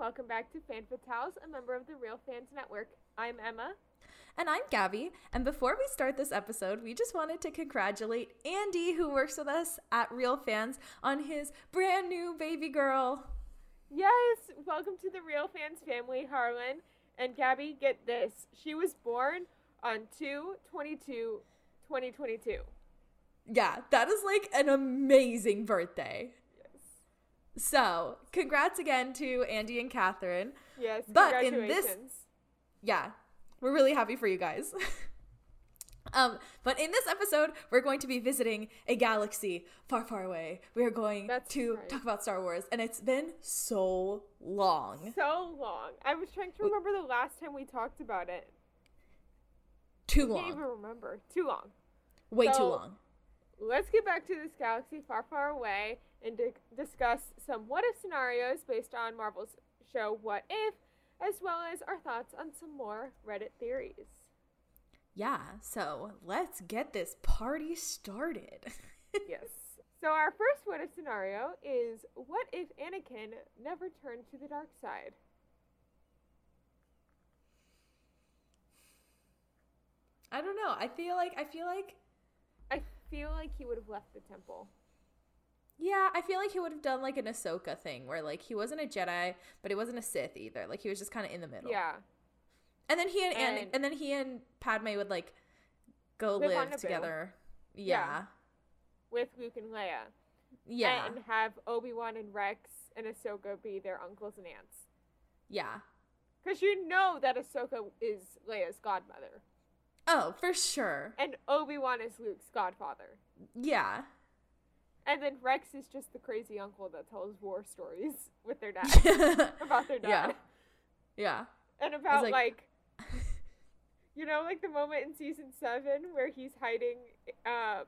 welcome back to Fan Fatales, a member of the Real Fans Network. I'm Emma. And I'm Gabby. And before we start this episode, we just wanted to congratulate Andy, who works with us at Real Fans, on his brand new baby girl. Yes, welcome to the Real Fans family, Harlan. And Gabby, get this. She was born on 2 22 2022. Yeah, that is like an amazing birthday. So, congrats again to Andy and Catherine. Yes, But in this- Yeah, we're really happy for you guys. um, but in this episode, we're going to be visiting a galaxy far, far away. We are going That's to right. talk about Star Wars, and it's been so long. So long. I was trying to remember the last time we talked about it. Too long. I can't even remember. Too long. Way too long. Let's get back to this galaxy far, far away and di- discuss some what if scenarios based on Marvel's show What If, as well as our thoughts on some more Reddit theories. Yeah, so let's get this party started. yes. So, our first what if scenario is what if Anakin never turned to the dark side? I don't know. I feel like I feel like I feel like he would have left the temple. Yeah, I feel like he would have done like an Ahsoka thing where like he wasn't a Jedi, but he wasn't a Sith either. Like he was just kind of in the middle. Yeah. And then he and, and And- then he and Padme would like go Live live together. Yeah. Yeah. With Luke and Leia. Yeah. And have Obi Wan and Rex and Ahsoka be their uncles and aunts. yeah. Because you know that Ahsoka is Leia's godmother. Oh, for sure. And Obi Wan is Luke's godfather. Yeah. And then Rex is just the crazy uncle that tells war stories with their dad. about their dad. Yeah. Yeah. And about, like- like, you know, like the moment in season seven where he's hiding uh,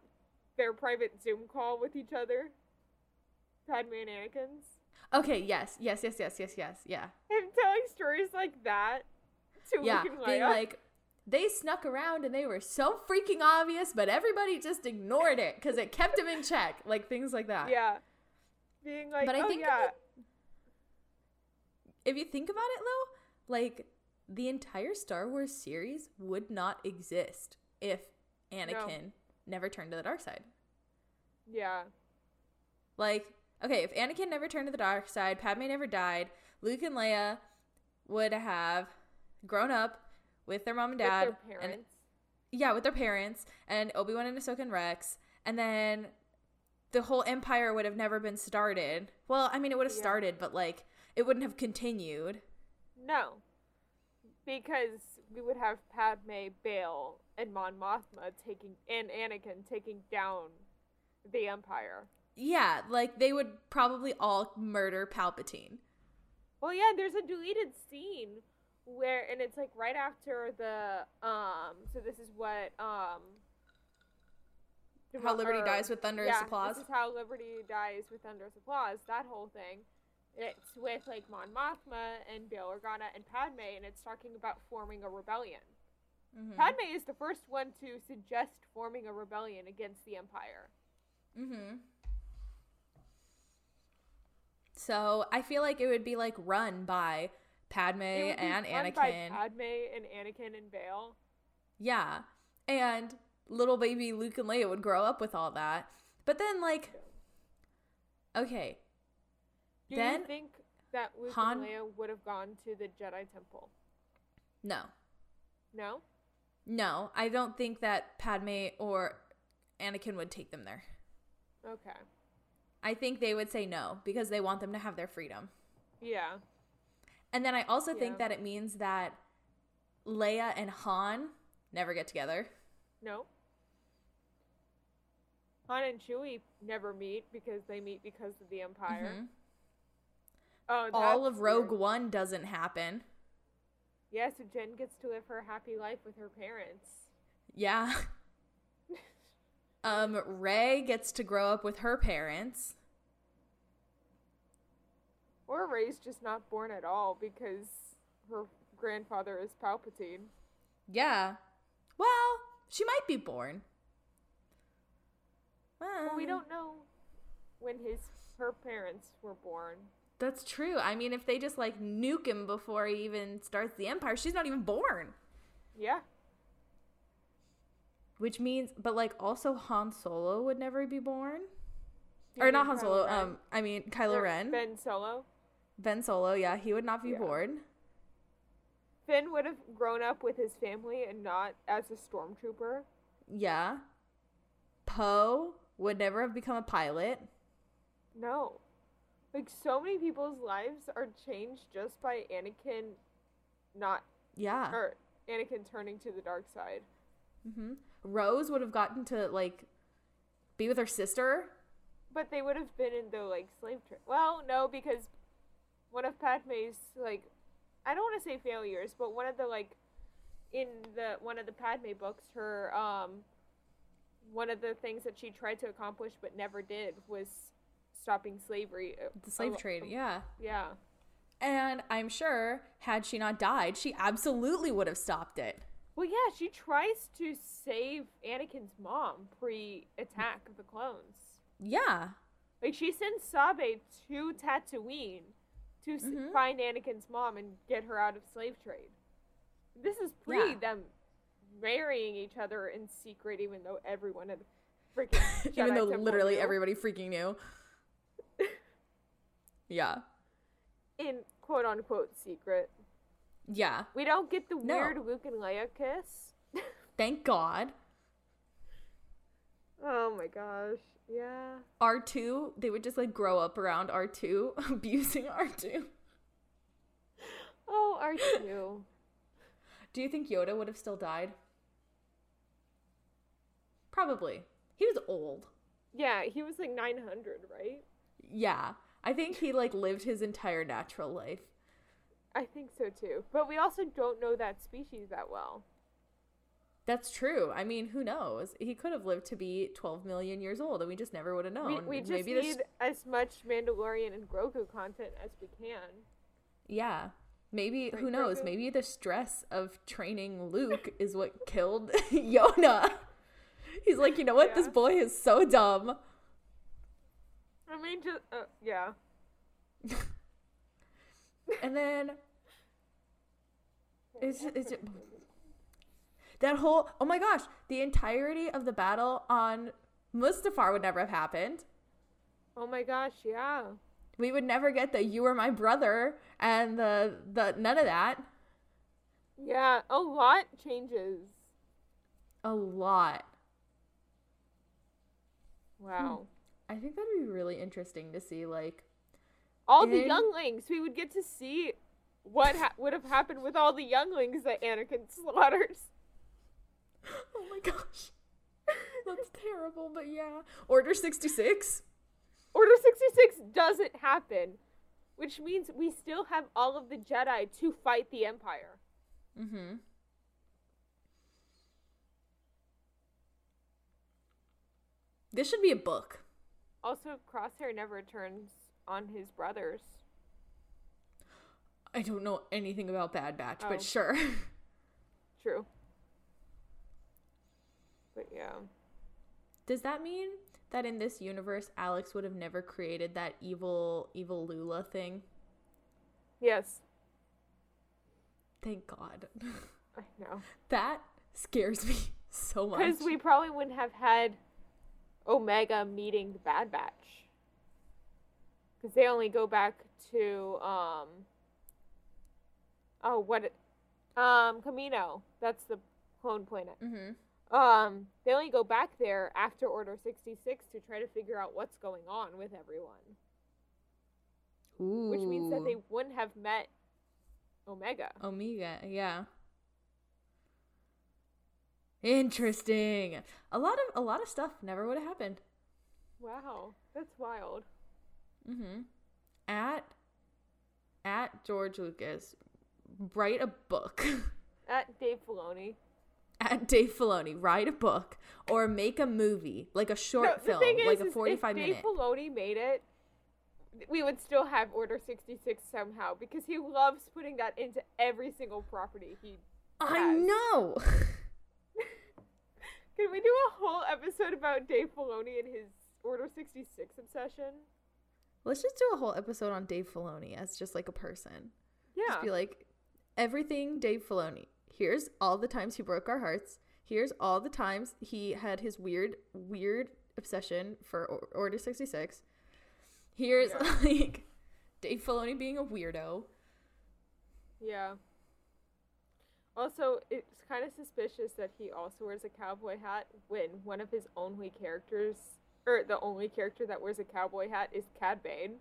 their private Zoom call with each other? Padme and Anakin's. Okay, yes. Yes, yes, yes, yes, yes. Yeah. Him telling stories like that to Yeah. Luke and Being like they snuck around and they were so freaking obvious, but everybody just ignored it because it kept him in check. Like things like that. yeah. Being like, But I oh, think yeah. if you think about it though, like the entire Star Wars series would not exist if Anakin never turned to the dark side. Yeah. Like, okay, if Anakin never turned to the dark side, Padme never died, Luke and Leia would have grown up with their mom and dad. with their and- parents. yeah, with their parents, and Obi Wan and Ahsoka and Rex, and then the whole empire would have never been started. Well, I mean, it would have Yeah. started, but like it wouldn't have continued. No. Because we would have Padme, Bail, and Mon Mothma taking and Anakin taking down the Empire. Yeah, like they would probably all murder Palpatine. Well, yeah, there's a deleted scene where, and it's like right after the um. So this is what um. How Liberty or- dies with thunderous yeah, applause. This is how Liberty dies with thunderous applause. That whole thing. It's with like Mon Mothma and Bail Organa and Padme, and it's talking about forming a rebellion. Mhm. Padme is the first one to suggest forming a rebellion against the Empire. Mm-hmm. So I feel like it would be like run by Padme It would be and Anakin. Padme and Anakin and Bail. yeah. And little baby Luke and Leia would grow up with all that. But then like okay. Do Then you think that Luke Han- and Leia would have gone to the Jedi Temple? No. No. No, I don't think that Padme or Anakin would take them there. Okay. I think they would say no because they want them to have their freedom. Yeah. And then I also think that it means that Leia and Han never get together. No. Han and Chewie never meet because they meet because of the Empire. Mhm. Oh, All of Rogue weird. One doesn't happen. Yeah, so Jyn gets to live her happy life with her parents. Yeah. um, Rey gets to grow up with her parents. Or Rey's just not born at all because her grandfather is Palpatine. Yeah. Well, she might be born. Well, we Um, don't know when his her parents were born. That's true. I mean, if they just like nuke him before he even starts the Empire, she's not even born. Yeah. Which means, but like also Han Solo would never be born. You or not Han Solo. Ren? Um, I mean Kylo Or Ren. Ben. Ben Solo. Yeah, he would not be Yeah. born. Finn would have grown up with his family and not as a stormtrooper. Yeah. Poe would never have become a pilot. No. Like so many people's lives are changed just by Anakin not Yeah. or Anakin turning to the dark side. hmm Rose would have gotten to like be with her sister. But they would have been in the like slave trade. Well, no, because one of Padme's like I don't want to say failures, but one of the like in the one of the Padme books, her um one of the things that she tried to accomplish but never did was stopping slavery. uh, The slave trade. Yeah. Yeah. And I'm sure had she not died, she absolutely would have stopped it. Well, yeah, she tries to save Anakin's mom pre-attack of the clones. Yeah. Like she sends Sabe to Tatooine to s- Mhm. find Anakin's mom and get her out of slave trade. This is pre Yeah. them marrying each other in secret, even though everyone had freaking Even though literally knew. everybody freaking knew. yeah. in quote unquote secret. Yeah. We don't get the No. weird Luke and Leia kiss. Thank God. oh my gosh. Yeah. R2, they would just like grow up around R2, abusing R2. Oh, R2. Do you think Yoda would have still died? Probably. He was old. yeah, he was like 900, right? Yeah. I think he like lived his entire natural life. I think so too. But we also don't know that species that well. That's true. I mean, who knows? He could have lived to be 12 million years old and we just never would have known. We, we just Maybe need as much Mandalorian and Grogu content as we can. Yeah. Maybe Right, who knows? Grogu? Maybe the stress of training Luke is what killed Yoda. He's like, "You know what? This boy is so dumb." I mean, just uh, yeah. And then It's it's that whole oh my gosh, the entirety of the battle on Mustafar would never have happened. Oh my gosh, yeah. We would never get the "you were my brother" and the the none of that. Yeah, a lot changes. A lot. Wow. Hmm. I think that'd be really interesting to see. Like, All the younglings, we would get to see what ha- would have happened with all the younglings that Anakin slaughters. oh my gosh, that's terrible. But yeah, Order sixty six. Order 66 doesn't happen, which means we still have all of the Jedi to fight the Empire. Mm-hmm. This should be a book. Also, Crosshair never turns on his brothers. I don't know anything about Bad Batch, Oh. but sure. True. But yeah. Does that mean that in this universe, Alex would have never created that evil, evil Lula thing? Yes, Thank God. I know. that scares me so much. Because we probably wouldn't have had Omega meeting the Bad Batch. Because they only go back to, um, oh, what, it- um, Kamino. That's the clone planet. mm-hmm. Um, they only go back there after Order 66 to try to figure out what's going on with everyone. Ooh. Which means that they wouldn't have met Omega. Omega, yeah. Interesting. A lot of a lot of stuff never would have happened. Wow, that's wild. Mm-hmm. At at George Lucas, write a book. At Dave Filoni. At Dave Filoni, write a book or make a movie, like a short No, film, thing like a is forty-five if minute. Dave Filoni made it, we would still have Order 66 somehow because he loves putting that into every single property he. I has. know. Can we do a whole episode about Dave Filoni and his Order 66 obsession? Let's just do a whole episode on Dave Filoni as just like a person. Yeah. Just be like, everything Dave Filoni. Here's all the times he broke our hearts. Here's all the times he had his weird, weird obsession for Or- Order 66. Here's Yeah. like Dave Filoni being a weirdo. Yeah. Also, it's kind of suspicious that he also wears a cowboy hat when one of his only characters, or the only character that wears a cowboy hat, is Cad Bane.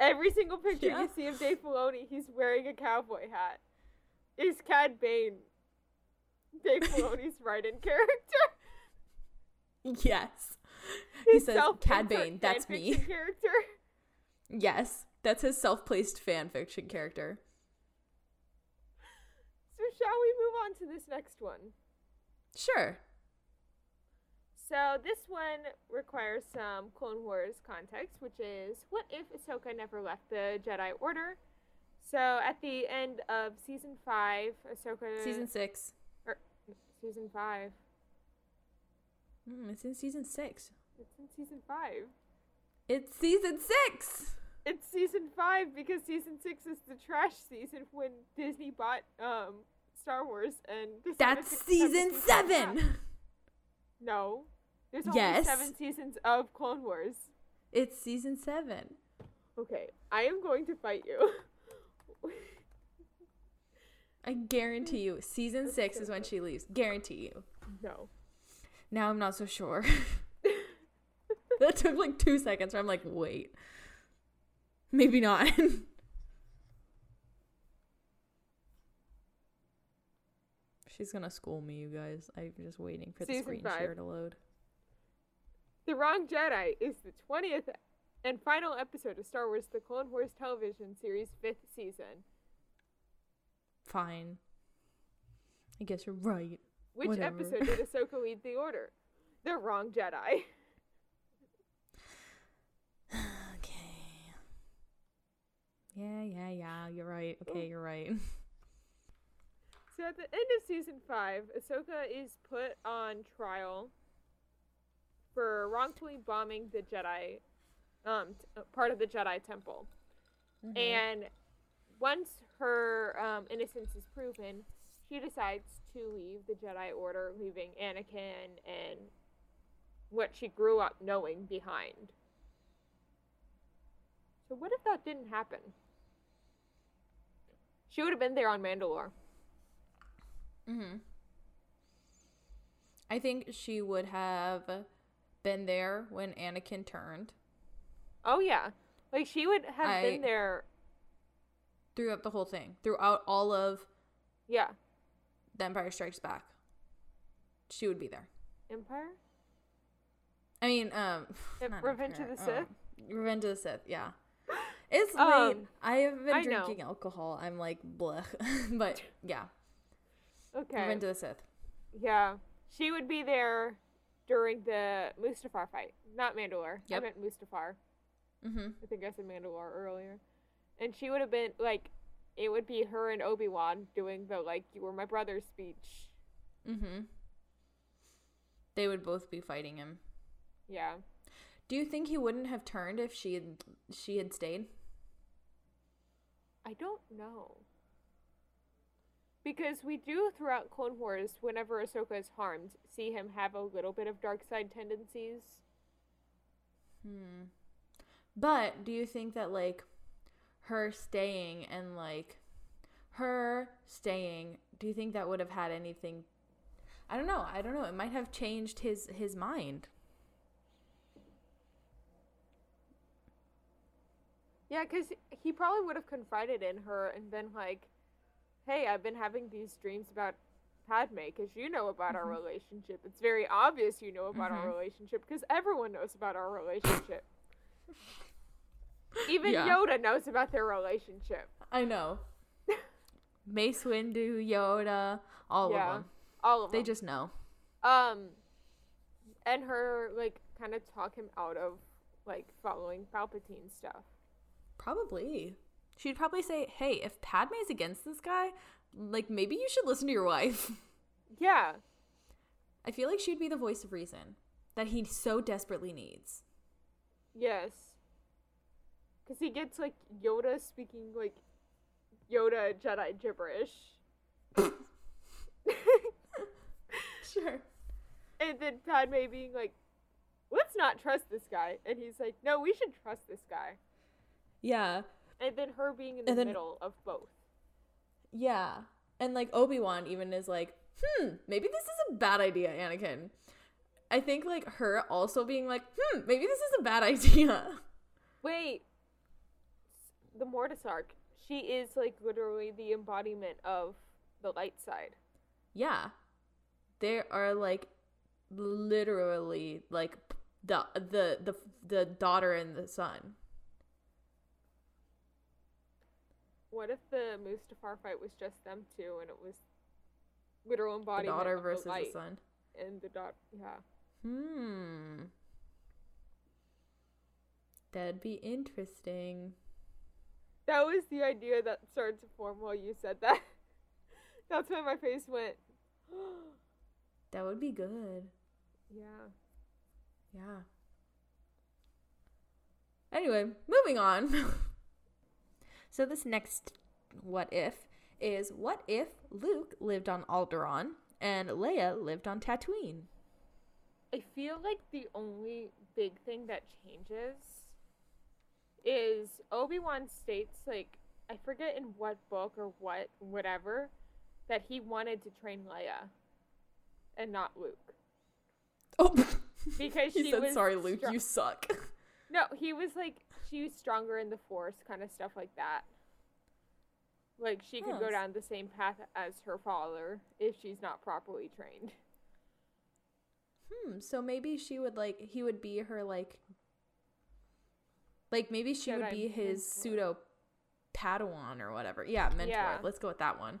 Every single picture Yeah. you see of Dave Filoni, he's wearing a cowboy hat. Is Cad Bane Dave Filoni's write-in character? Yes. He says, Cad Bane, that's me. Character. Yes. That's his self placed fan fiction character. So shall we move on to this next one? Sure. So this one requires some Clone Wars context, which is what if Ahsoka never left the Jedi Order? So at the end of season five, Ahsoka Season six. or season five. Mm, it's in season six. It's in season five. It's season six. It's season five because season six is the trash season when Disney bought um Star Wars and That's to cut the season seven. No, there's only Yes. seven seasons of Clone Wars. It's season seven. Okay, I am going to fight you. I guarantee you, season six is when she leaves. Guarantee you. no. Now I'm not so sure. that took like two seconds where I'm like, wait. Maybe not. She's gonna school me, you guys. I'm just waiting for the screen five. share to load. The Wrong Jedi is the 20th and final episode of Star Wars The Clone Wars television series 5th season. Fine. I guess you're right. Which Whatever. episode did Ahsoka lead the Order? The Wrong Jedi. Okay. Yeah, yeah, yeah. You're right. Okay, you're right. So at the end of season 5, Ahsoka is put on trial for wrongfully bombing the Jedi, um, t- uh, part of the Jedi Temple. Mm-hmm. And once her um, innocence is proven, she decides to leave the Jedi Order, leaving Anakin and what she grew up knowing behind. So, what if that didn't happen? She would have been there on Mandalore. Mm-hmm. I think she would have been there when Anakin turned Oh, yeah. Like, she would have I- been there. throughout the whole thing, throughout all of Yeah. The Empire Strikes Back. She would be there. Empire? I mean, um, Revenge of the Sith? um, Revenge of the Sith. Yeah. It's late. Um, I have been I know. drinking alcohol. I'm like, blech. but yeah, Okay. Revenge of the Sith. Yeah. She would be there during the Mustafar fight. Not Mandalore. Yep. I meant Mustafar. Mm-hmm. I think I said Mandalore earlier. And she would have been like it would be her and Obi Wan doing the like you were my brother speech. Mm-hmm. They would both be fighting him. Yeah. Do you think he wouldn't have turned if she had she had stayed? I don't know. Because we do throughout Clone Wars, whenever Ahsoka is harmed, see him have a little bit of dark side tendencies. Hmm. But do you think that like her staying and like her staying, do you think that would have had anything I don't know. I don't know. It might have changed his his mind. Yeah, because he probably would have confided in her and been like, hey, I've been having these dreams about Padme because you know about our relationship. It's very obvious you know about our Mhm. relationship because everyone knows about our relationship. Even Yeah. Yoda knows about their relationship. I know. Mace Windu, Yoda, all Yeah. of them. All of They them. They just know. Um, and her like kind of talk him out of like following Palpatine stuff. Probably. She'd probably say, "Hey, if Padme's against this guy, like maybe you should listen to your wife." Yeah, I feel like she'd be the voice of reason that he so desperately needs. Yes. Because he gets like Yoda speaking like Yoda Jedi gibberish. Sure. and then Padme being like, let's not trust this guy. And he's like, no, we should trust this guy. Yeah. And then her being in the then- middle of both. Yeah. And like Obi-Wan even is like, "Hmm, maybe this is a bad idea, Anakin." I think like her also being like, "Hmm, maybe this is a bad idea." Wait. The Mortis arc. She is like literally the embodiment of the light side. Yeah. They are like literally like the the the the daughter and the son. What if the Mustafar fight was just them two and it was literal The embodiment daughter of versus the the son. and the daughter? Yeah. Hmm. That'd be interesting. That was the idea that started to form while you said that. That's why my face went. That would be good. yeah. Yeah. Anyway, moving on. so this next what if is what if Luke lived on Alderaan and Leia lived on Tatooine? I feel like the only big thing that changes is Obi Wan states, like, I forget in what book or what, whatever, that he wanted to train Leia and not Luke. Oh, Because he she said, was "Sorry, Luke, str- you suck." No, he was like, she was stronger in the Force, kind of stuff like that. Like, she could go Yes. down the same path as her father if she's not properly trained. hmm. So maybe she would like he would be her like like maybe she would Jedi be his mentor. pseudo Padawan or whatever. Yeah, mentor. Yeah. Let's go with that one.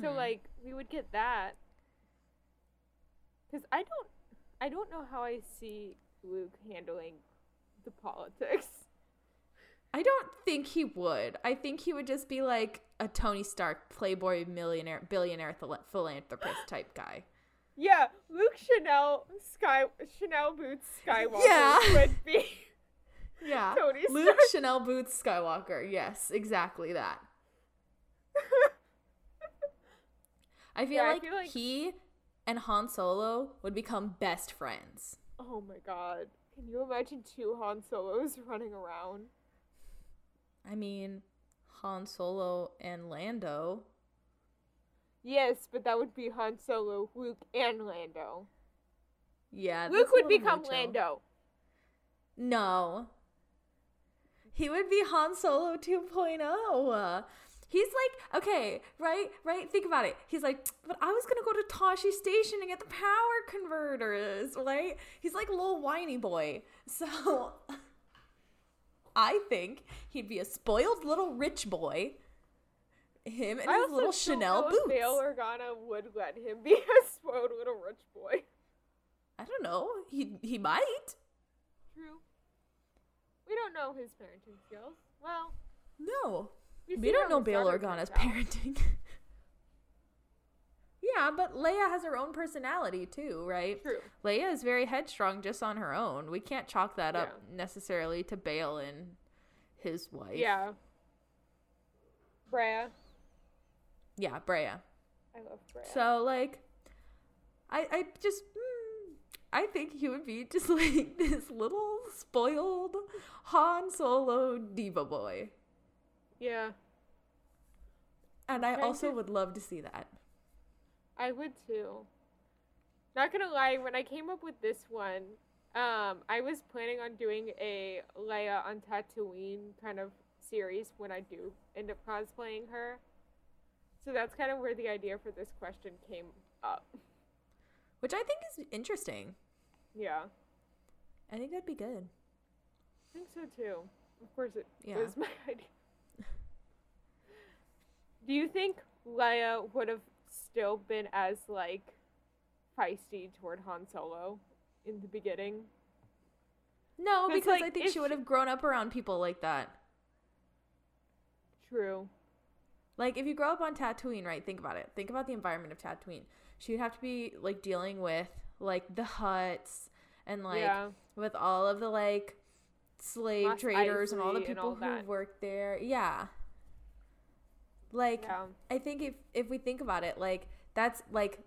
So Hmm. like we would get that. Cuz I don't I don't know how I see Luke handling the politics. I don't think he would. I think he would just be like a Tony Stark, playboy, millionaire, billionaire, phila- philanthropist type guy. Yeah, Luke Chanel Sky Chanel Boots Skywalker Yeah. would be Yeah. Tony Luke Chanel Boots Skywalker. Yes, exactly that. I feel, Yeah, I feel like- he and Han Solo would become best friends. Oh my god. Can you imagine two Han Solos running around? I mean, Han Solo and Lando. Yes, but that would be Han Solo, Luke, and Lando. Yeah, Luke would become mucho. Lando. No. He would be Han Solo 2.0. He's like, okay, right, right. Think about it. He's like, but I was gonna go to Tosche Station and get the power converters, right? He's like a little whiny boy. So I think he'd be a spoiled little rich boy. Him and I his little Chanel boots. Bail Organa would let him be a spoiled little rich boy. I don't know. He he might. True. We don't know his parenting skills. Well, No. We, don't know Bail Organa's parenting. yeah, but Leia has her own personality too, right? True. Leia is very headstrong just on her own. We can't chalk that up Yeah. necessarily to Bail and his wife. Yeah. Breha. Yeah, Breha. I love Breha. So like I I just mm, I think he would be just like this little spoiled Han Solo diva boy. Yeah, And I also would love to see that. I would too. Not gonna lie, when I came up with this one, um, I was planning on doing a Leia on Tatooine kind of series when I do end up cosplaying her. So that's kind of where the idea for this question came up. Which I think is interesting. Yeah, I think that'd be good. I think so too. Of course, it Yeah. was my idea. Do you think Leia would have still been as like feisty toward Han Solo in the beginning? No, because like, I think she would have grown up around people like that. True. Like if you grow up on Tatooine, right? Think about it. Think about the environment of Tatooine. She'd have to be like dealing with like the Hutts and like yeah. with all of the like slave traders and all the people all who worked there. Yeah. Like Yeah. I think if if we think about it, like that's like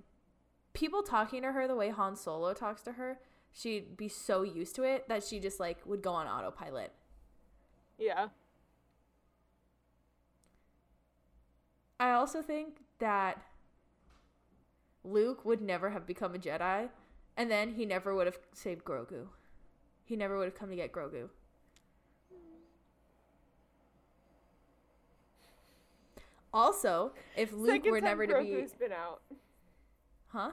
people talking to her the way Han Solo talks to her, she'd be so used to it that she just like would go on autopilot. Yeah. I also think that Luke would never have become a Jedi, and then he never would have saved Grogu. He never would have come to get Grogu. Also, if Luke Second were never to be, Grogu's been out. huh?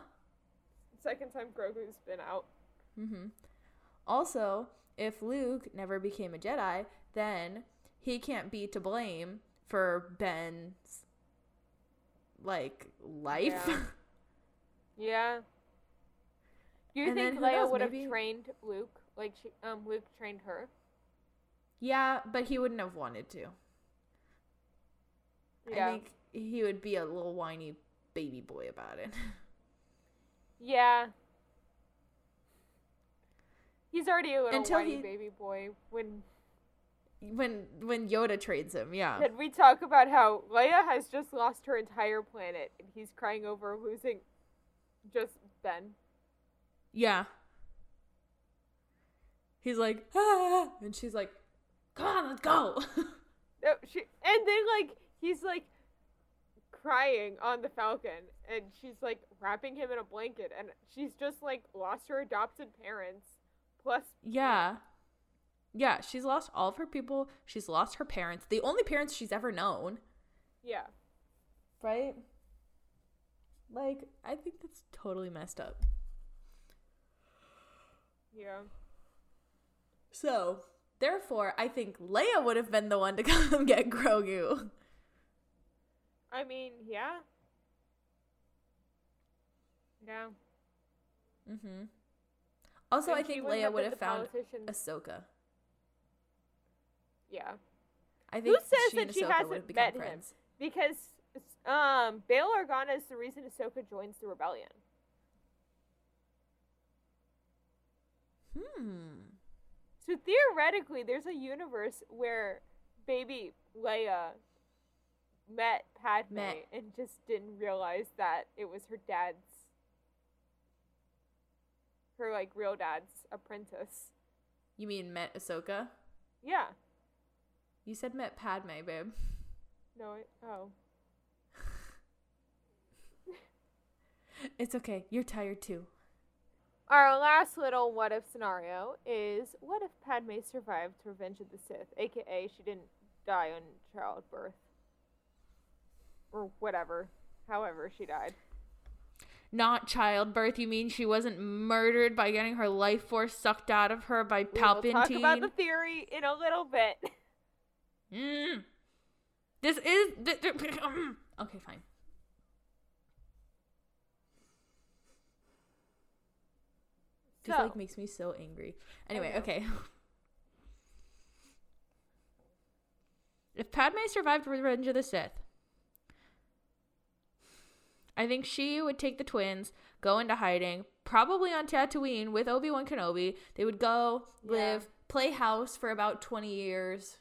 Second time Grogu's been out. Mm-hmm. Also, if Luke never became a Jedi, then he can't be to blame for Ben's like life. Yeah. Yeah. Do you And think Leia would have maybe- trained Luke like she, um Luke trained her? yeah, but he wouldn't have wanted to. Yeah. I think he would be a little whiny baby boy about it. Yeah. He's already a little Until whiny he- baby boy. When when when Yoda trades him, yeah. did we talk about how Leia has just lost her entire planet and he's crying over losing just Ben? Yeah. He's like, ah, and she's like, come on, let's go. No, she and then like he's like crying on the Falcon and she's like wrapping him in a blanket and she's just like lost her adopted parents plus yeah. Yeah, she's lost all of her people. She's lost her parents, the only parents she's ever known. yeah. Right? Like, I think that's totally messed up. Yeah. So, therefore, I think Leia would have been the one to come get Grogu. I mean, yeah. Yeah. Mm-hmm. Also, And I think Leia would have found politician- Ahsoka. Yeah. I think Who says she that she hasn't would have become met him? friends. Because um Bail Organa is the reason Ahsoka joins the rebellion. Hmm. So theoretically, there's a universe where baby Leia met Padme Met. and just didn't realize that it was her dad's, her like real dad's apprentice. You mean met Ahsoka? Yeah. You said met Padme, babe. No. It, oh. It's okay. You're tired too. Our last little what if scenario is what if Padme survived Revenge of the Sith, aka she didn't die on childbirth. Or whatever. However she died. Not childbirth. You mean she wasn't murdered by getting her life force sucked out of her by Palpatine. We will talk about the theory in a little bit. Mm. This is. th- th- okay, fine. This So, like makes me so angry. Anyway, okay. If Padme survived Revenge of the Sith, I think she would take the twins, go into hiding, probably on Tatooine with Obi Wan Kenobi. They would go Yeah. live, play house for about twenty years,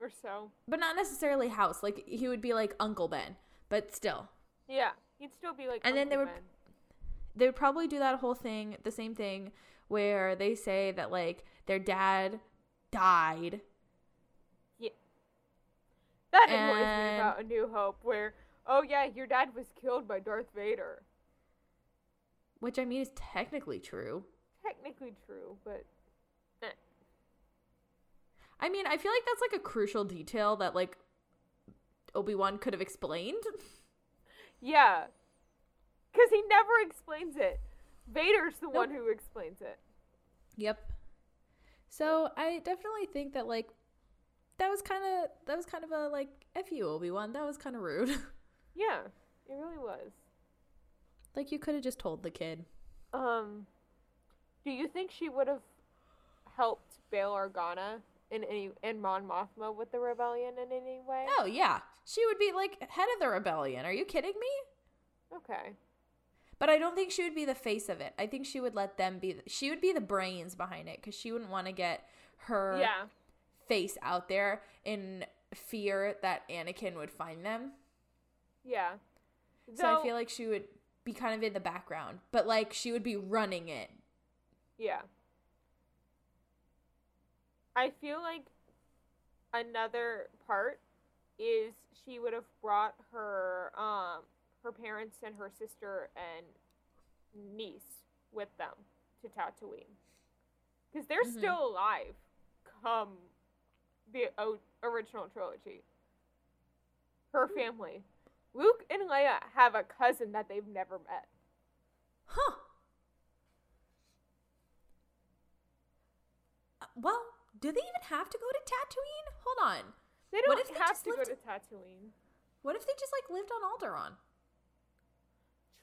or so. but not necessarily house. Like he would be like Uncle Ben, but still, Yeah. He'd still be like And then they Uncle would- Ben. they would probably do that whole thing, the same thing, where they say that like their dad died. Yeah. That annoys me about A New Hope where oh yeah, your dad was killed by Darth Vader. Which I mean is technically true. Technically true, but eh. I mean, I feel like that's like a crucial detail that like Obi Wan could have explained. Yeah. Because he never explains it. Vader's the Nope. one who explains it. Yep. So I definitely think that like that was kind of that was kind of a like f you Obi Wan. That was kind of rude. Yeah, it really was. like you could have just told the kid. Um, do you think she would have helped Bail Organa in any in Mon Mothma with the rebellion in any way? Oh yeah, she would be like head of the rebellion. Are you kidding me? Okay. But I don't think she would be the face of it. I think she would let them be. She would be the brains behind it because she wouldn't want to get her Yeah. face out there in fear that Anakin would find them. Yeah. So I feel like she would be kind of in the background, but like she would be running it. Yeah. I feel like another part is she would have brought her um her parents and her sister and niece with them to Tatooine. Cuz they're Mhm. still alive come the o- original trilogy. Her family. Luke and Leia have a cousin that they've never met. Huh. Uh, Well, do they even have to go to Tatooine? Hold on. They What don't if they have just to go to Tatooine. What if they just like lived on Alderaan?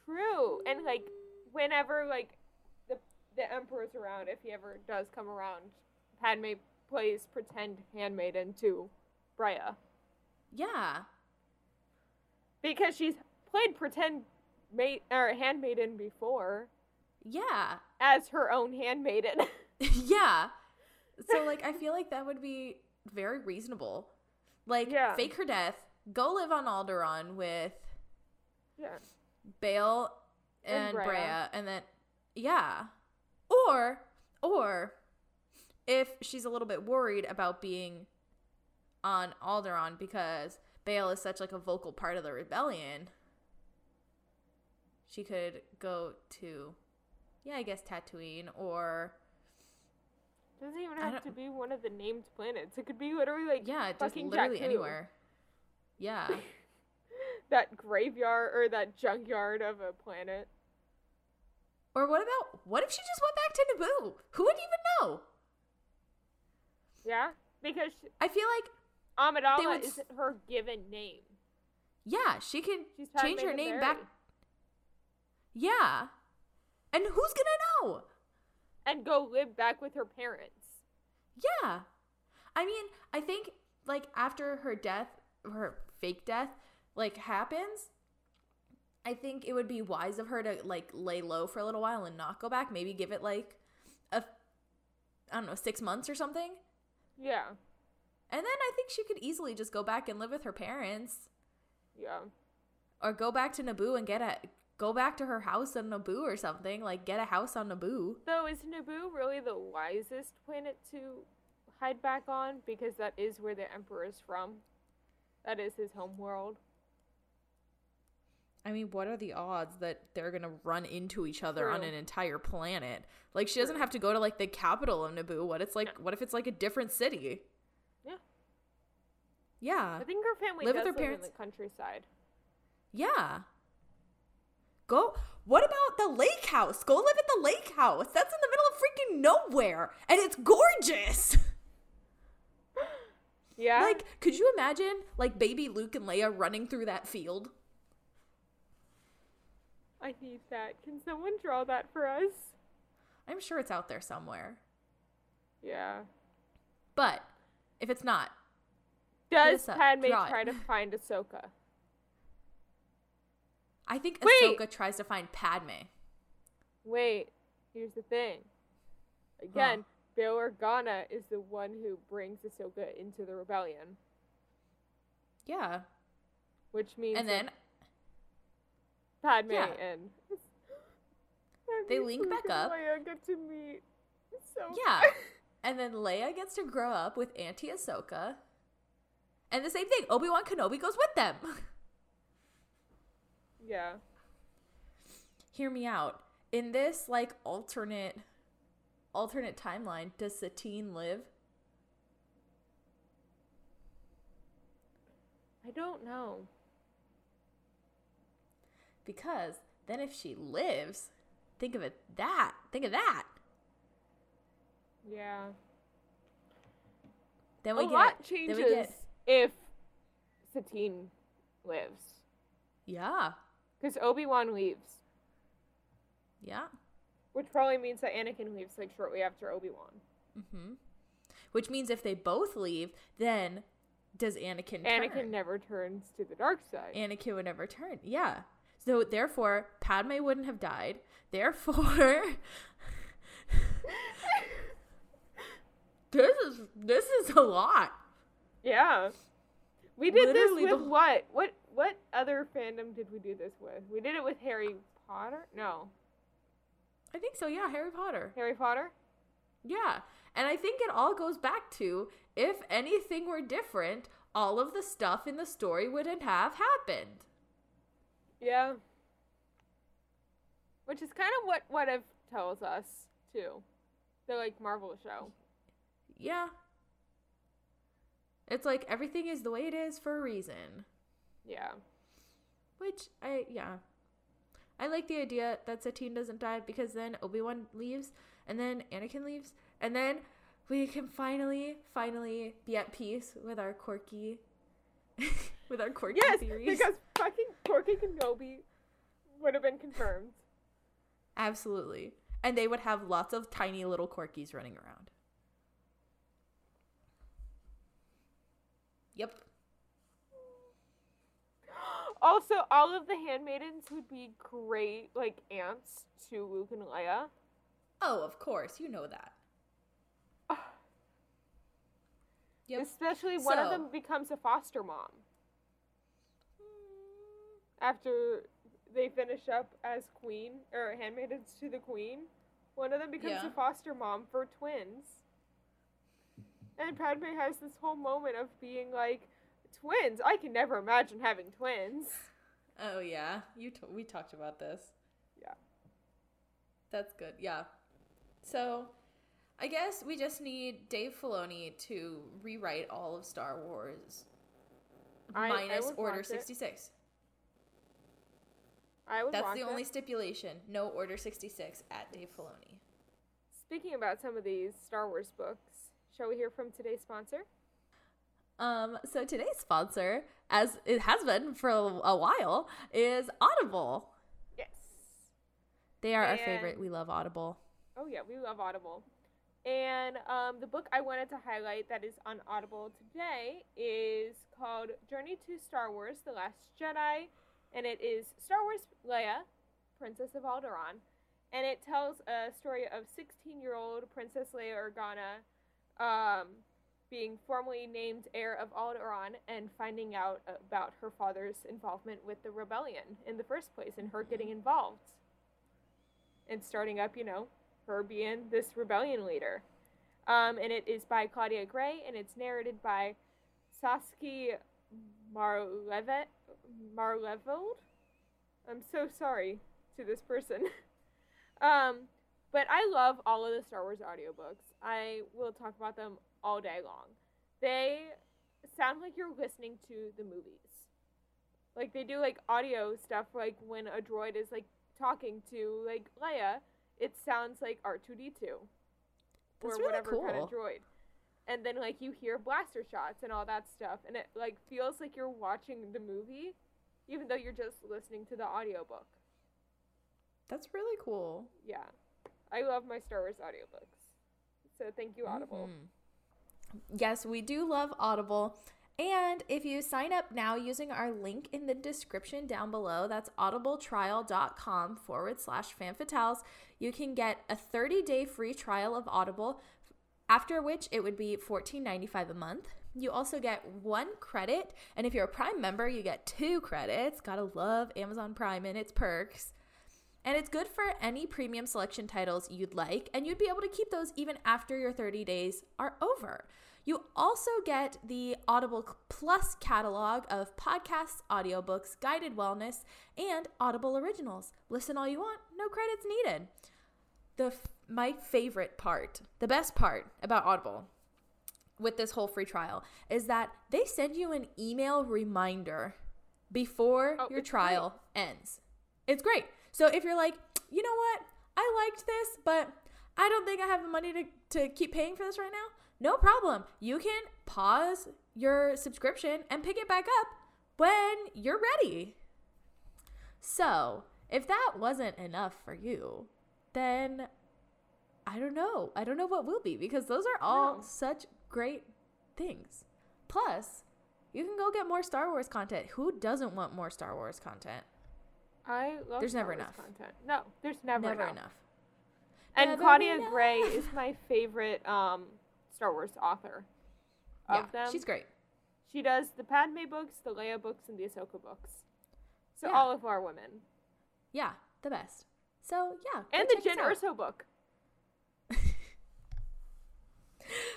True. And like whenever like the the emperor's around, if he ever does come around, Padme plays pretend handmaiden to Breha Yeah. Because she's played pretend mate or handmaiden before Yeah. as her own handmaiden. yeah. So like I feel like that would be very reasonable. Like Yeah. fake her death, go live on Alderaan with yeah. Bail And and, Breha. Breha. and then yeah. Or or if she's a little bit worried about being on Alderaan because Bail is such like a vocal part of the rebellion, she could go to yeah, I guess Tatooine or Doesn't even have to be one of the named planets. It could be literally like yeah, just literally Jakku. anywhere. Yeah. that graveyard or that junkyard of a planet. Or what about what if she just went back to Naboo? Who would even know? Yeah, because she- I feel like Amidala would isn't her given name. yeah, she can change her name back. Yeah. And who's gonna know? and go live back with her parents. Yeah. I mean, I think like after her death, her fake death, like happens, I think it would be wise of her to like lay low for a little while and not go back. Maybe give it like a, I don't know, six months or something. Yeah, And then I think she could easily just go back and live with her parents yeah, or go back to Naboo and get a go back to her house on Naboo or something. Like get a house on Naboo. Though is Naboo really the wisest planet to hide back on because that is where the Emperor is from. That is his home world. I mean, what are the odds that they're gonna run into each other on an entire planet? Like, she doesn't have to go to like the capital of Naboo. What it's like? Yeah. What if it's like a different city? Yeah. I think her family Live with her live parents. in the countryside. yeah. Go. What about the lake house? Go live at the lake house. That's in the middle of freaking nowhere, and it's gorgeous. Yeah, Like, could you imagine like baby Luke and Leia running through that field? I need that. Can someone draw that for us? I'm sure it's out there somewhere. Yeah. But if it's not, Does. Padme Draw it. try to find Ahsoka? I think Wait. Ahsoka tries to find Padme. Wait, here's the thing. Again, Bail Organa is the one who brings Ahsoka into the rebellion, Yeah. which means And then Padme yeah. and They link Luke, back up. Leia get to meet. So Yeah. and then Leia gets to grow up with Auntie Ahsoka. And the same thing, Obi-Wan Kenobi goes with them. yeah. Hear me out. In this like alternate alternate timeline, does Satine live? I don't know. Because then if she lives, think of it that. Think of that. Yeah. Then A we get lot then changes we get if Satine lives. Yeah. Because Obi Wan leaves, Yeah. which probably means that Anakin leaves like shortly after Obi Wan. Mm-hmm. Which means if they both leave, then does Anakin turn? Anakin never turns to the dark side. Anakin would never turn. Yeah. So therefore, Padme wouldn't have died. Therefore, this is this is a lot. Yeah. We did Literally this with the- what? What what other fandom did we do this with? We did it with Harry Potter? No. I think so. Yeah, Harry Potter. Harry Potter? Yeah. And I think it all goes back to if anything were different, all of the stuff in the story wouldn't have happened. Yeah. Which is kind of what what if tells us too. The like Marvel show. Yeah. It's like everything is the way it is for a reason. Yeah. Which I yeah. I like the idea that Satine doesn't die because then Obi-Wan leaves and then Anakin leaves and then we can finally finally be at peace with our quirky with our quirky Yes, theories. because fucking Corky Kenobi would have been confirmed. Absolutely. And they would have lots of tiny little corkies running around. Yep. Also, all of the handmaidens would be great like aunts to Luke and Leia. Oh, of course. You know that. Yep. Especially one of them becomes a foster mom after they finish up as queen or handmaidens to the queen. One of them becomes Yeah. a foster mom for twins. And Padme has this whole moment of being like, twins. I can never imagine having twins. Oh yeah, you t- we talked about this. Yeah. That's good. Yeah. So, I guess we just need Dave Filoni to rewrite all of Star Wars I- I minus would Order 66. I would That's the only it. stipulation. No Order 66 at Dave Filoni. Speaking about some of these Star Wars books, shall we hear from today's sponsor? Um, so today's sponsor, as it has been for a, while, is Audible. Yes. They are our favorite. We love Audible. Oh yeah, we love Audible. And um, the book I wanted to highlight that is on Audible today is called Journey to Star Wars: The Last Jedi, and it is Star Wars Leia, Princess of Alderaan, and it tells a story of 16-year-old Princess Leia Organa um, being formally named heir of Alderaan and finding out about her father's involvement with the rebellion in the first place, and her getting involved and starting up, you know, her being this rebellion leader. Um, and it is by Claudia Gray, and it's narrated by Saskia Marlevet, Marlevold. I'm so sorry to this person. um, but I love all of the Star Wars audiobooks. I will talk about them all day long. They sound like you're listening to the movies. Like they do like audio stuff like when a droid is like talking to like Leia, it sounds like R2D2 or really whatever kind of droid. And then like you hear blaster shots and all that stuff and it like feels like you're watching the movie even though you're just listening to the audiobook. That's really cool. Yeah. I love my Star Wars audiobooks. So thank you Audible. Mhm. Yes, we do love Audible. And if you sign up now using our link in the description down below, that's audibletrial.com forward slash fanfatales, you can get a 30 day free trial of Audible, after which it would be $14.95 a month. You also get one credit, and if you're a Prime member, you get two credits. Gotta love Amazon Prime and its perks. And it's good for any premium selection titles you'd like, and you'd be able to keep those even after your 30 days are over. You also get the Audible Plus catalog of podcasts, audiobooks, guided wellness, and Audible originals. Listen all you want, no credits needed. The my favorite part, the best part about Audible with this whole free trial is that they send you an email reminder before Oh, your trial ends. It's great. So if you're like, you know what, I liked this, but I don't think I have the money to, to keep paying for this right now, no problem. You can pause your subscription and pick it back up when you're ready. So if that wasn't enough for you, then I don't know. I don't know what will be because those are all No. such great things. Plus, you can go get more Star Wars content. Who doesn't want more Star Wars content? I love There's never enough. content. No, there's never, Never enough. enough. And Never Claudia enough. Gray is my favorite um, Star Wars author of yeah, them. she's great. She does the Padme books, the Leia books, and the Ahsoka books. So Yeah. all of our women. Yeah, the best. So yeah, And the Jyn us. Erso book.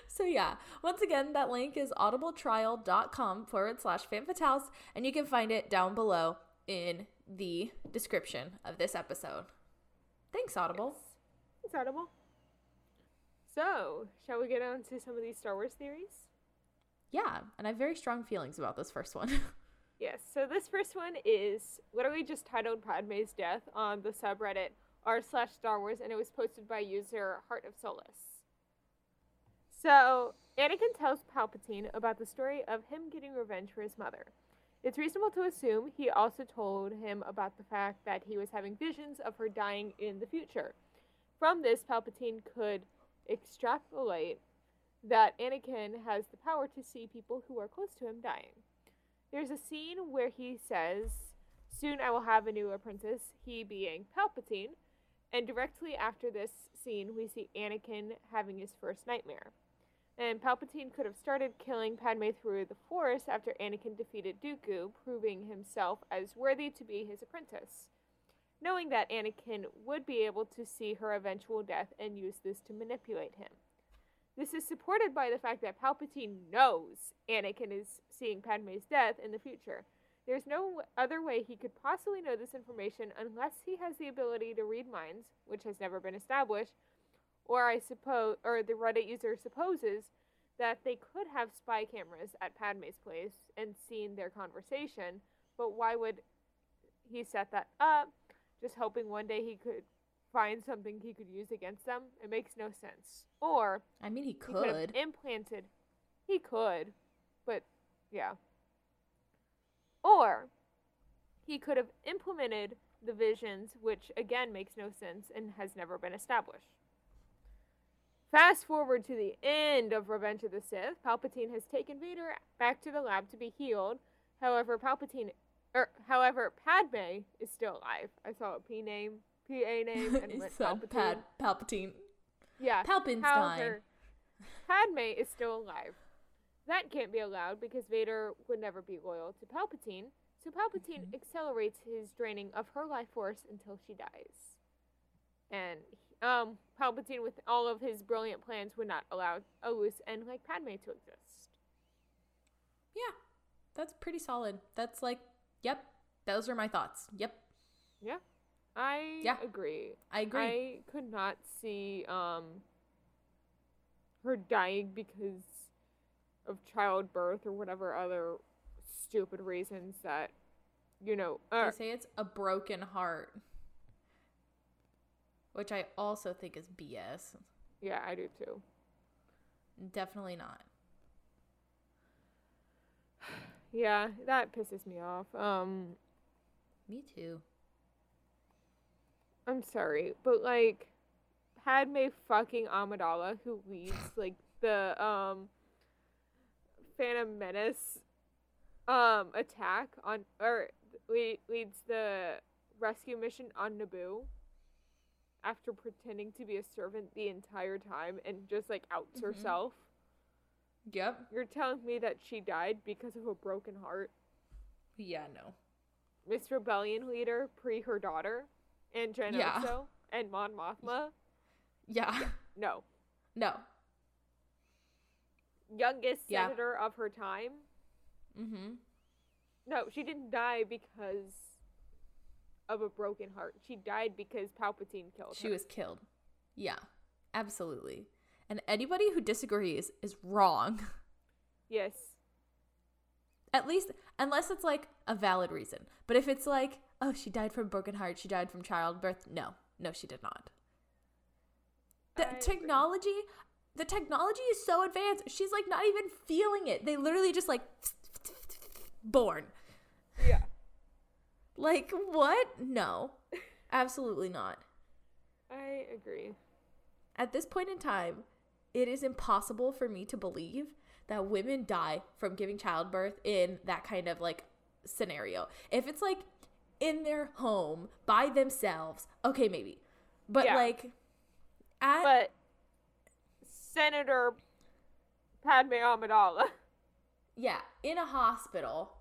So yeah, once again, that link is audibletrial.com forward slash fanfatales, and you can find it down below in the description of this episode. Thanks, Audible. It's audible. So, shall we get on to some of these Star Wars theories? Yeah, and I have very strong feelings about this first one. Yes, so this first one is literally just titled Padme's Death on the subreddit r slash Star Wars, and it was posted by user Heart of Solace. So, Anakin tells Palpatine about the story of him getting revenge for his mother. It's reasonable to assume he also told him about the fact that he was having visions of her dying in the future. From this, Palpatine could extrapolate that Anakin has the power to see people who are close to him dying. There's a scene where he says, Soon I will have a new apprentice, he being Palpatine. And directly after this scene, we see Anakin having his first nightmare. And Palpatine could have started killing Padme through the Force after Anakin defeated Dooku, proving himself as worthy to be his apprentice. Knowing that Anakin would be able to see her eventual death and use this to manipulate him. This is supported by the fact that Palpatine knows Anakin is seeing Padme's death in the future. There's no other way he could possibly know this information unless he has the ability to read minds, which has never been established, or I suppose or the Reddit user supposes that they could have spy cameras at Padme's place and seen their conversation, but why would he set that up just hoping one day he could find something he could use against them? It makes no sense. Or I mean, he he could have could. implanted. He could, but yeah. Or he could have implemented the visions, which again makes no sense and has never been established. Fast forward to the end of Revenge of the Sith, Palpatine has taken Vader back to the lab to be healed. However, Palpatine, er, however, Padme is still alive. I saw a P name, P A name, and went son, Palpatine. Pad, Palpatine. Yeah. Palpinstein. However, Padme is still alive. That can't be allowed because Vader would never be loyal to Palpatine. So Palpatine Mhm. accelerates his draining of her life force until she dies. And um, Palpatine, with all of his brilliant plans, would not allow a loose end like Padme to exist. Yeah, that's pretty solid. That's like, yep, those are my thoughts. Yep, Yeah, I Yeah. agree. I agree. I could not see um her dying because of childbirth or whatever other stupid reasons that you know. Uh, they say it's a broken heart, which I also think is BS. yeah, I do too. Definitely not. Yeah, that pisses me off. Um, Me too. I'm sorry, but like Padme fucking Amidala, who leads like the um Phantom Menace um attack on or leads the rescue mission on Naboo after pretending to be a servant the entire time and just like outs Mhm. herself. Yep. You're telling me that she died because of a broken heart? Yeah, no. Miss Rebellion leader pre her daughter and Jyn Yeah. Erso and Mon Mothma? Yeah. No. no. youngest Yeah. senator of her time. Mm-hmm. No, she didn't die because of a broken heart. She died because Palpatine killed She her. She was killed. Yeah, absolutely. And anybody who disagrees is wrong. Yes. At least, unless it's like a valid reason. But if it's like, oh, she died from broken heart, she died from childbirth, no, no, she did not. The I agree. technology, the technology is so advanced. She's like not even feeling it. They literally just like born. Like what? No, absolutely not. I agree. At this point in time, it is impossible for me to believe that women die from giving childbirth in that kind of like scenario. If it's like in their home by themselves. Okay, maybe. But Yeah. like at But Senator Padme Amidala. yeah, in a hospital.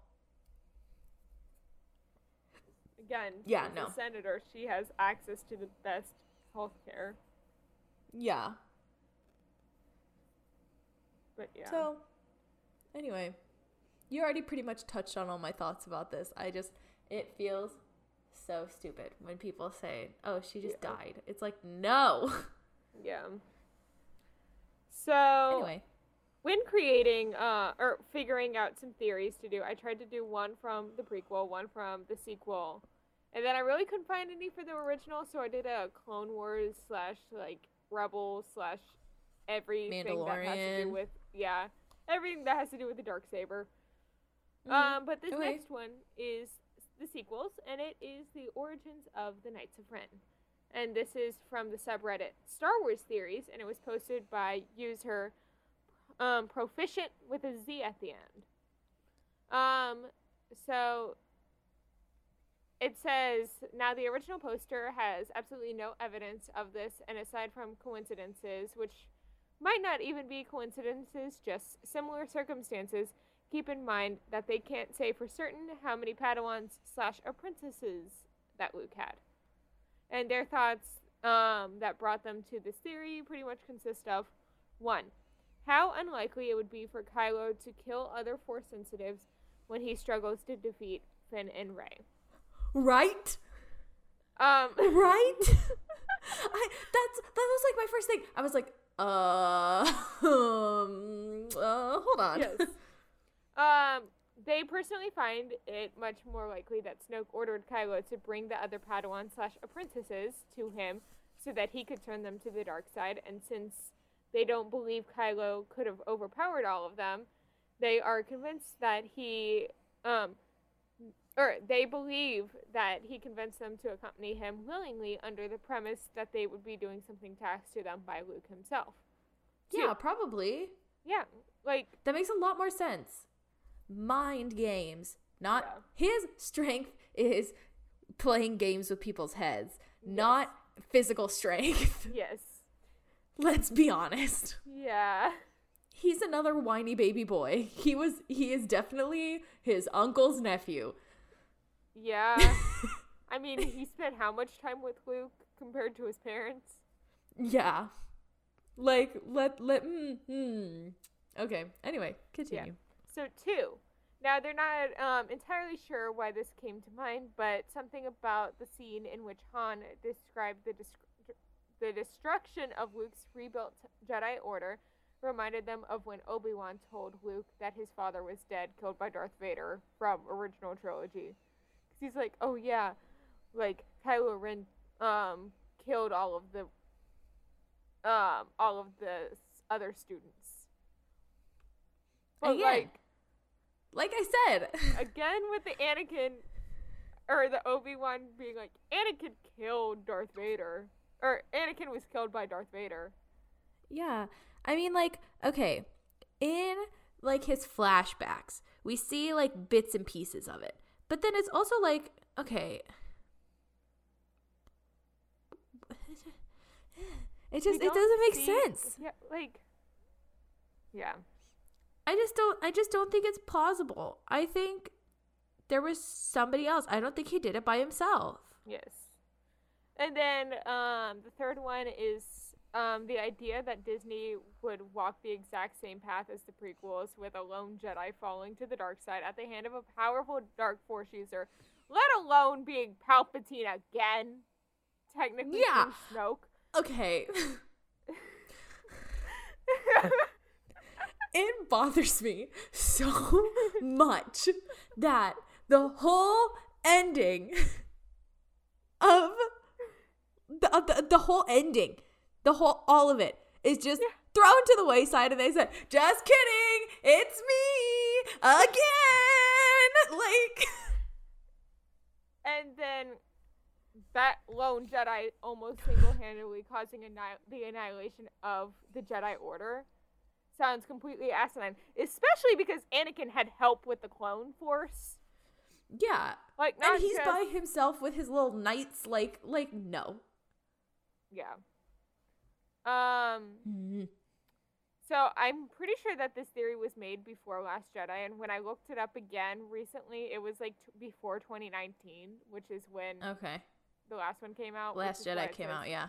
Again, Yeah, no. a senator. She has access to the best health care. Yeah. But yeah. So, anyway, you already pretty much touched on all my thoughts about this. I just, it feels so stupid when people say, oh, she just Yeah. died. It's like, no. yeah. So anyway, when creating uh, or figuring out some theories to do, I tried to do one from the prequel, one from the sequel, and then I really couldn't find any for the original, so I did a Clone Wars slash like Rebel slash everything that has to do with yeah everything that has to do with the dark saber. Mhm. Um, but this Okay. next one is the sequels, and it is the origins of the Knights of Ren. And this is from the subreddit Star Wars Theories, and it was posted by user um, Proficient with a Z at the end. Um, so it says now the original poster has absolutely no evidence of this, and aside from coincidences, which might not even be coincidences, just similar circumstances, keep in mind that they can't say for certain how many Padawans slash apprentices that Luke had. And their thoughts um, that brought them to this theory pretty much consist of one, how unlikely it would be for Kylo to kill other Force sensitives when he struggles to defeat Finn and Rey. Right? Um, Right? I that's that was like my first thing. I was like, uh, um, uh hold on. yes. Um, they personally find it much more likely that Snoke ordered Kylo to bring the other Padawan slash apprentices to him so that he could turn them to the dark side. And since they don't believe Kylo could have overpowered all of them, they are convinced that he, um, or they believe that he convinced them to accompany him willingly under the premise that they would be doing something tasked to them by Luke himself. yeah, probably. Yeah, like That makes a lot more sense. Mind games. Not Yeah. his strength is playing games with people's heads, not physical strength. yes, Let's be honest. yeah. He's another whiny baby boy. He was he is definitely his uncle's nephew. Yeah. I mean, he spent how much time with Luke compared to his parents? Yeah. Like let let mm, hmm. Okay. Anyway, continue. So, two. Now, they're not um, entirely sure why this came to mind, but something about the scene in which Han described the, the destruction of Luke's rebuilt Jedi Order reminded them of when Obi Wan told Luke that his father was dead, killed by Darth Vader from original trilogy. He's like, oh yeah, like Kylo Ren um, killed all of the um, all of the other students. But Again. like Like I said. again with the Anakin or the Obi Wan being like Anakin killed Darth Vader or Anakin was killed by Darth Vader. Yeah. I mean like okay, in like his flashbacks, we see like bits and pieces of it. But then it's also like okay, it just it doesn't make see- sense. Yeah, like yeah. I just don't I just don't think it's plausible. I think there was somebody else. I don't think he did it by himself. Yes. And then um, the third one is um, the idea that Disney would walk the exact same path as the prequels with a lone Jedi falling to the dark side at the hand of a powerful dark force user, let alone being Palpatine again. Technically, Yeah. Snoke. Okay. it bothers me so much that the whole ending of the, of the the whole ending, the whole all of it is just thrown to the wayside, and they said, "Just kidding, it's me again." Like, and then that lone Jedi almost single-handedly causing anni- the annihilation of the Jedi Order sounds completely asinine, especially because Anakin had help with the clone force. Yeah. Like not And he's just, by himself with his little knights like like no. yeah. Um. So I'm pretty sure that this theory was made before Last Jedi, and when I looked it up again recently, it was like t- before 2019, which is when Okay. the last one came out. Last Jedi came out, yeah.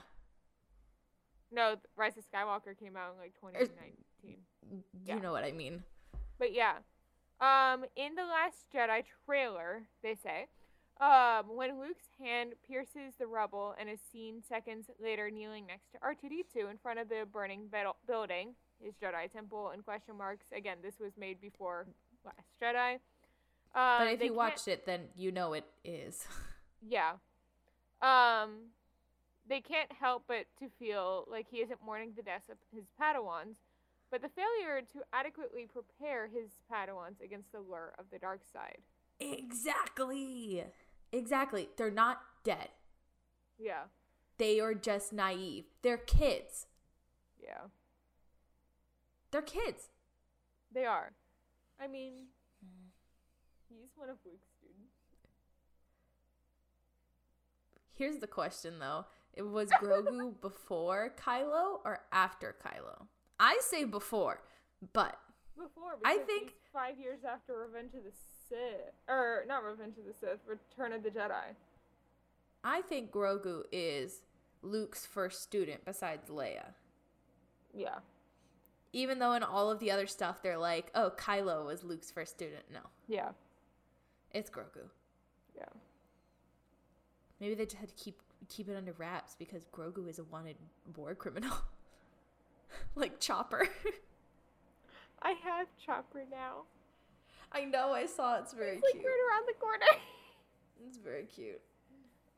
No, Rise of Skywalker came out in like 2019. You Yeah. know what I mean. But yeah, um, in the Last Jedi trailer, they say, um, when Luke's hand pierces the rubble and is seen seconds later kneeling next to R2D2 in front of the burning building, his Jedi temple, and question marks. Again, this was made before Last Jedi. Um, But if you can't- watched it, then you know it is. yeah, um, they can't help but to feel like he isn't mourning the deaths of his Padawans, but the failure to adequately prepare his Padawans against the lure of the dark side. exactly. Exactly. They're not dead. Yeah, They are just naive. They're kids. yeah, They're kids. they are. I mean, he's one of Luke's students. Here's the question though. It was Grogu before Kylo or after Kylo? I say before, but Before, I think- he's five years after Revenge of the Sith, or not Revenge of the Sith, Return of the Jedi. I think Grogu is Luke's first student besides Leia. Yeah, Even though in all of the other stuff they're like, "Oh, Kylo was Luke's first student." No, yeah, it's Grogu. yeah. Maybe they just had to keep keep it under wraps because Grogu is a wanted war criminal. like Chopper. I have Chopper now. I know, I saw it's very He's like cute. right around the corner. It's very cute.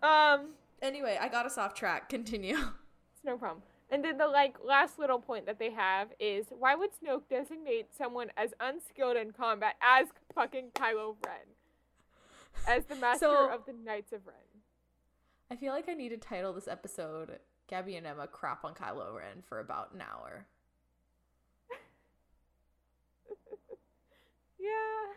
um, Anyway, I got us off track. Continue. it's no problem. And then the like last little point that they have is why would Snoke designate someone as unskilled in combat as fucking Kylo Ren, as the master So- of the Knights of Ren? I feel like I need to title this episode Gabby and Emma crap on Kylo Ren for about an hour. Yeah,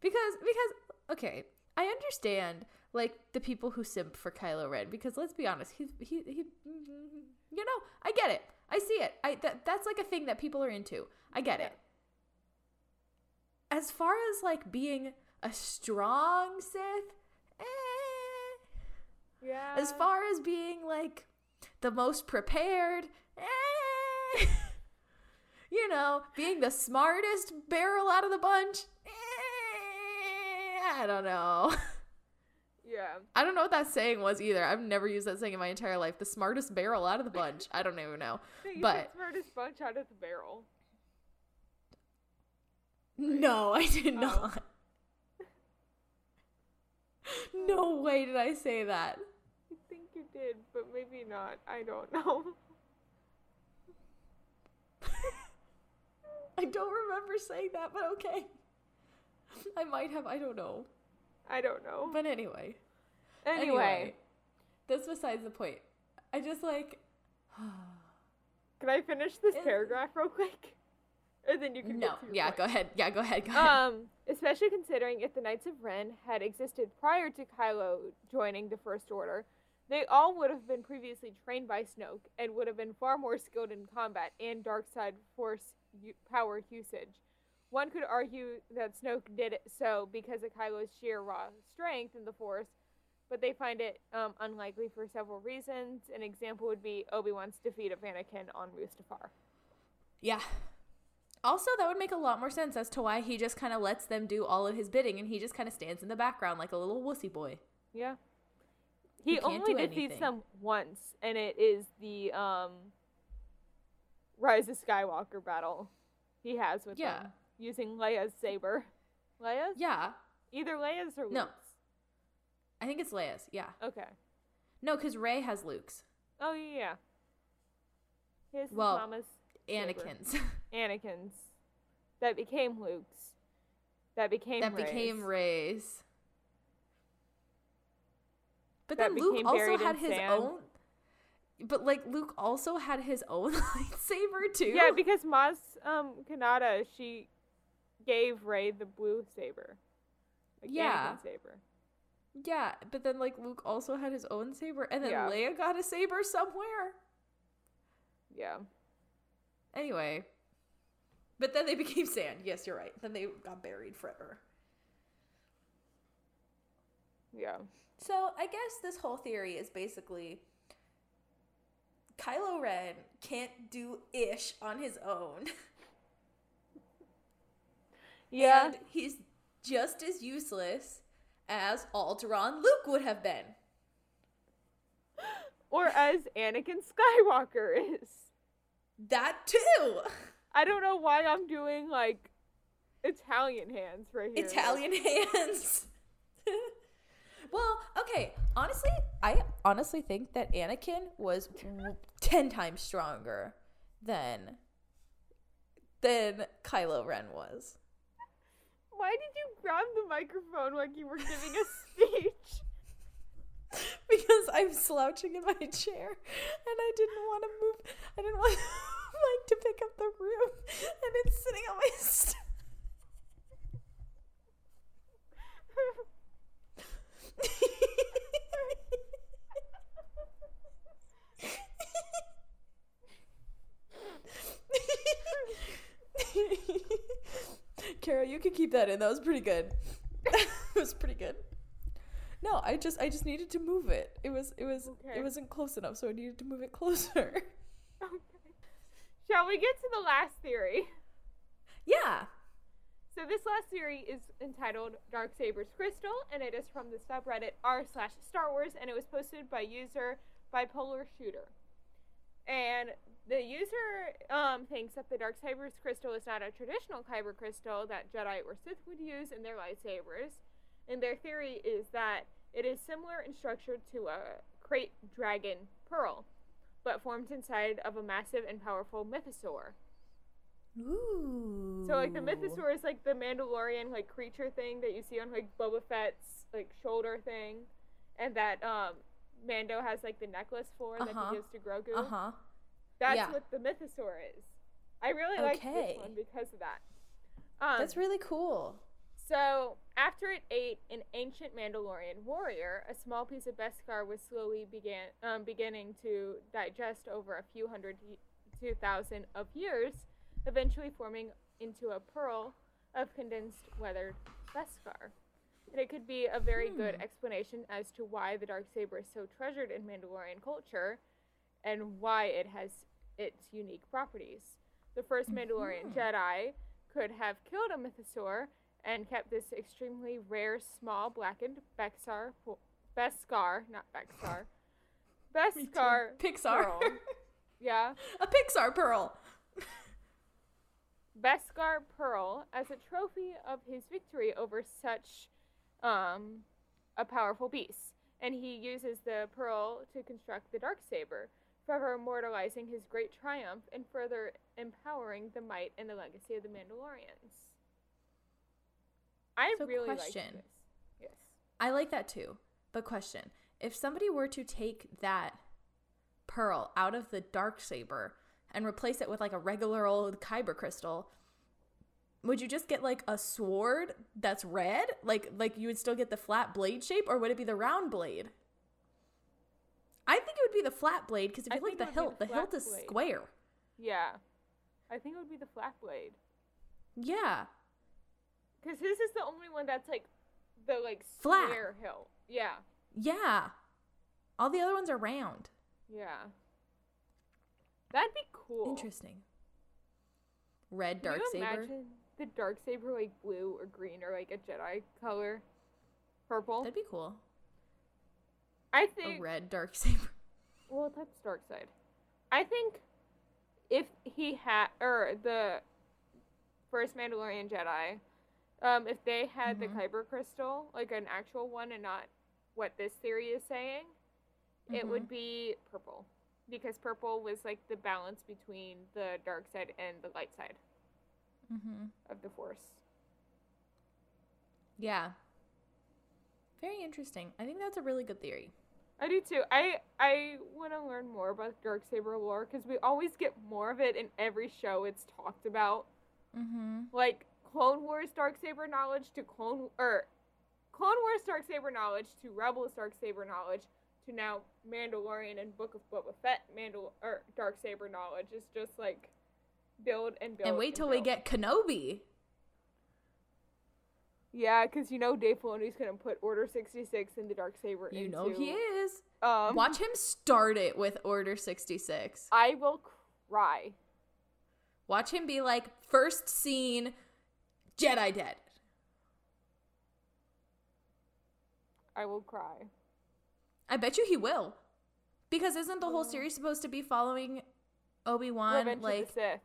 Because because okay, I understand like the people who simp for Kylo Ren because let's be honest, he's he he you know, I get it. I see it. I that that's like a thing that people are into. I get it. As far as like being a strong Sith, eh, yeah. as far as being like the most prepared, eh, you know, being the smartest barrel out of the bunch, eh, I don't know. yeah. I don't know what that saying was either. I've never used that saying in my entire life. The smartest barrel out of the bunch. I don't even know. But- smartest bunch out of the barrel. No, I did Oh. not. No way did I say that. I think you did, but maybe not. I don't know. I don't remember saying that, but okay. I might have, I don't know. I don't know. But anyway. anyway, That's besides the point. I just like can I finish this Is- paragraph real quick? And then you can No. Yeah, point. go ahead. Yeah, go ahead. Go ahead. Um, especially considering if the Knights of Ren had existed prior to Kylo joining the First Order, they all would have been previously trained by Snoke and would have been far more skilled in combat and dark side force u- power usage. One could argue that Snoke did it so because of Kylo's sheer raw strength in the Force, but they find it um, unlikely for several reasons. An example would be Obi Wan's defeat of Anakin on Mustafar. Yeah. Also, that would make a lot more sense as to why he just kind of lets them do all of his bidding and he just kind of stands in the background like a little wussy boy. Yeah. He, only defeats them once, and it is the um Rise of Skywalker battle he has with Yeah. them using Leia's saber. Leia's? Yeah. Either Leia's or Luke's. No. I think it's Leia's. Yeah. Okay. No, because Rey has Luke's. Oh yeah. yeah. His is Well, Mama's Saber. Anakin's. Anakin's. That became Luke's. That became that Rey's. became Rey's. But then Luke also had his sand. own. But like Luke also had his own lightsaber too. Yeah, because Maz um Kanata, she gave Rey the blue saber. Like Yeah. Saber. Yeah, but then like Luke also had his own saber, and then Yeah. Leia got a saber somewhere. Yeah. Anyway, but then they became sand. Yes, you're right. Then they got buried forever. Yeah. So I guess this whole theory is basically Kylo Ren can't do ish on his own. Yeah. And he's just as useless as Alderaan Luke would have been. or as Anakin Skywalker is. That too. I don't know why I'm doing like Italian hands right here. Italian hands. Well, okay. Honestly, I honestly think that Anakin was ten times stronger than than Kylo Ren was. Why did you grab the microphone like you were giving a speech? because I'm slouching in my chair and I didn't want to move. I didn't want Mike to pick up the room, and it's sitting on my. Kara, you can keep that in. That was pretty good. it was pretty good. No, I just I just needed to move it. It was it was Okay. it wasn't close enough, so I needed to move it closer. okay. Shall we get to the last theory? yeah. So this last theory is entitled Dark Saber's Crystal, and it is from the subreddit r slash Star Wars, and it was posted by user Bipolar Shooter. And the user um, thinks that the Dark Saber's crystal is not a traditional kyber crystal that Jedi or Sith would use in their lightsabers. And their theory is that it is similar in structure to a krayt dragon pearl, but formed inside of a massive and powerful mythosaur. Ooh. So like the mythosaur is like the Mandalorian like creature thing that you see on like Boba Fett's like shoulder thing, and that um Mando has like the necklace for that Uh-huh. he gives to Grogu. Uh huh. That's yeah. what the mythosaur is. I really like this one because of that. Um, That's really cool. so after it ate an ancient Mandalorian warrior, a small piece of Beskar was slowly began um, beginning to digest over a few hundred two thousand of years, eventually forming into a pearl of condensed weathered Beskar. And it could be a very good Hmm. explanation as to why the dark saber is so treasured in Mandalorian culture, and why it has its unique properties. The first Mandalorian Mhm. Jedi could have killed a mythosaur and kept this extremely rare, small, blackened Beskar, Beskar, not Beskar, Beskar Pixar. pearl. Yeah, a Pixar pearl. Beskar pearl as a trophy of his victory over such um, a powerful beast, and he uses the pearl to construct the dark saber, forever immortalizing his great triumph and further empowering the might and the legacy of the Mandalorians. I So really like question. this. Yes. I like that too. But question: If somebody were to take that pearl out of the dark saber and replace it with like a regular old kyber crystal, would you just get like a sword that's red? Like like you would still get the flat blade shape, or would it be the round blade? I think it would be the flat blade because if I you look at the hilt, the the hilt is blade. square. Yeah. I think it would be the flat blade. Yeah, Because his is the only one that's like the like Flat. square hill. Yeah. yeah. All the other ones are round. Yeah. That'd be cool. Interesting. Red Can dark you saber. imagine the dark saber like blue or green or like a Jedi color? Purple. That'd be cool. I think a red dark saber. well that's dark side. I think if he had or the first Mandalorian Jedi, um, if they had Mhm. the Kyber crystal, like an actual one and not what this theory is saying, it would be purple. Because purple was like the balance between the dark side and the light side Mm-hmm. of the force. Yeah. Very interesting. I think that's a really good theory. I do too. I I want to learn more about dark saber lore because we always get more of it in every show it's talked about. Mm-hmm. Like Clone Wars dark saber knowledge to Clone or Clone Wars dark saber knowledge to Rebels dark saber knowledge to now Mandalorian and Book of Boba Fett Mandal or dark saber knowledge is just like build and build. and wait till we build. get Kenobi. Yeah, because you know Dave Filoni's gonna put Order sixty six in the dark saber. You into, know he is. Um, Watch him start it with Order 66. I will cry. Watch him be like, first scene, Jedi dead. I will cry. I bet you he will. Because isn't the whole mm. series supposed to be following Obi Wan? Revenge Like, of the Sith.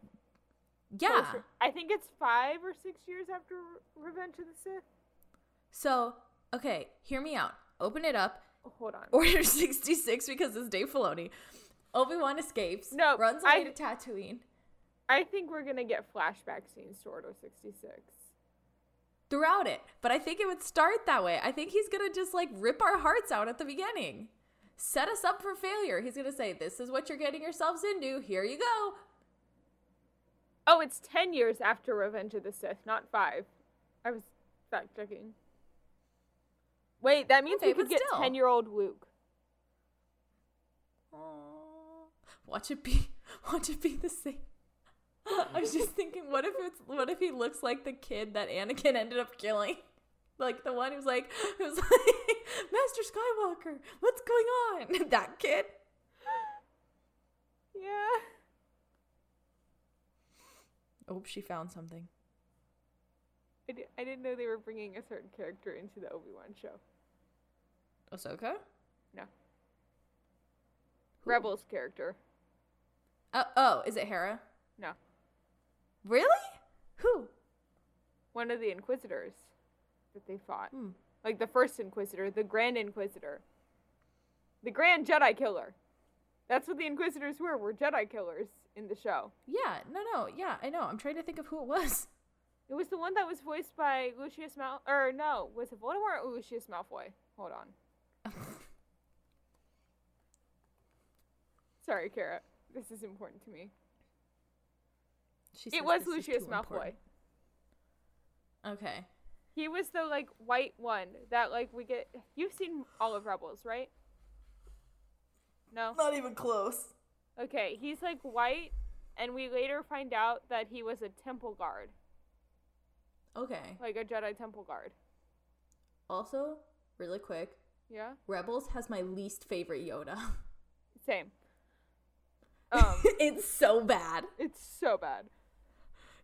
yeah. I think it's five or six years after Revenge of the Sith. So, okay, hear me out. Open it up. Oh, hold on. Order 66 because it's Dave Filoni. Obi Wan escapes. No, runs away I- to Tatooine. I think we're gonna get flashback scenes to Order sixty six. Throughout it. But I think it would start that way. I think he's gonna just like rip our hearts out at the beginning. Set us up for failure. He's gonna say, This is what you're getting yourselves into. Here you go. Oh, it's ten years after Revenge of the Sith, not five. I was fact checking. Wait, that means Okay, we could get still. ten year old Luke. Watch it be watch it be the same. I was just thinking, what if it's what if he looks like the kid that Anakin ended up killing? Like the one who's like who's like Master Skywalker, what's going on? That kid. Yeah. Oh, she found something. I, I didn't know they were bringing a certain character into the Obi Wan show. Ahsoka? No. Who? Rebels character. Oh, oh, is it Hera? No. Really? Who? One of the Inquisitors that they fought. Hmm. Like the first Inquisitor, the Grand Inquisitor. The Grand Jedi Killer. That's what the Inquisitors were, were Jedi killers in the show. Yeah, no, no, yeah, I know. I'm trying to think of who it was. It was the one that was voiced by Lucius Mal or no, was it Voldemort or Lucius Malfoy? Hold on. Sorry, Kara. This is important to me. She It was Lucius Malfoy. important. Okay. He was the like white one that like we get you've seen all of Rebels, right? No? Not even close. Okay, he's like white and we later find out that he was a temple guard, Okay. like a Jedi temple guard. Also, really quick, Yeah? Rebels has my least favorite Yoda. Same. Um it's so bad. it's so bad.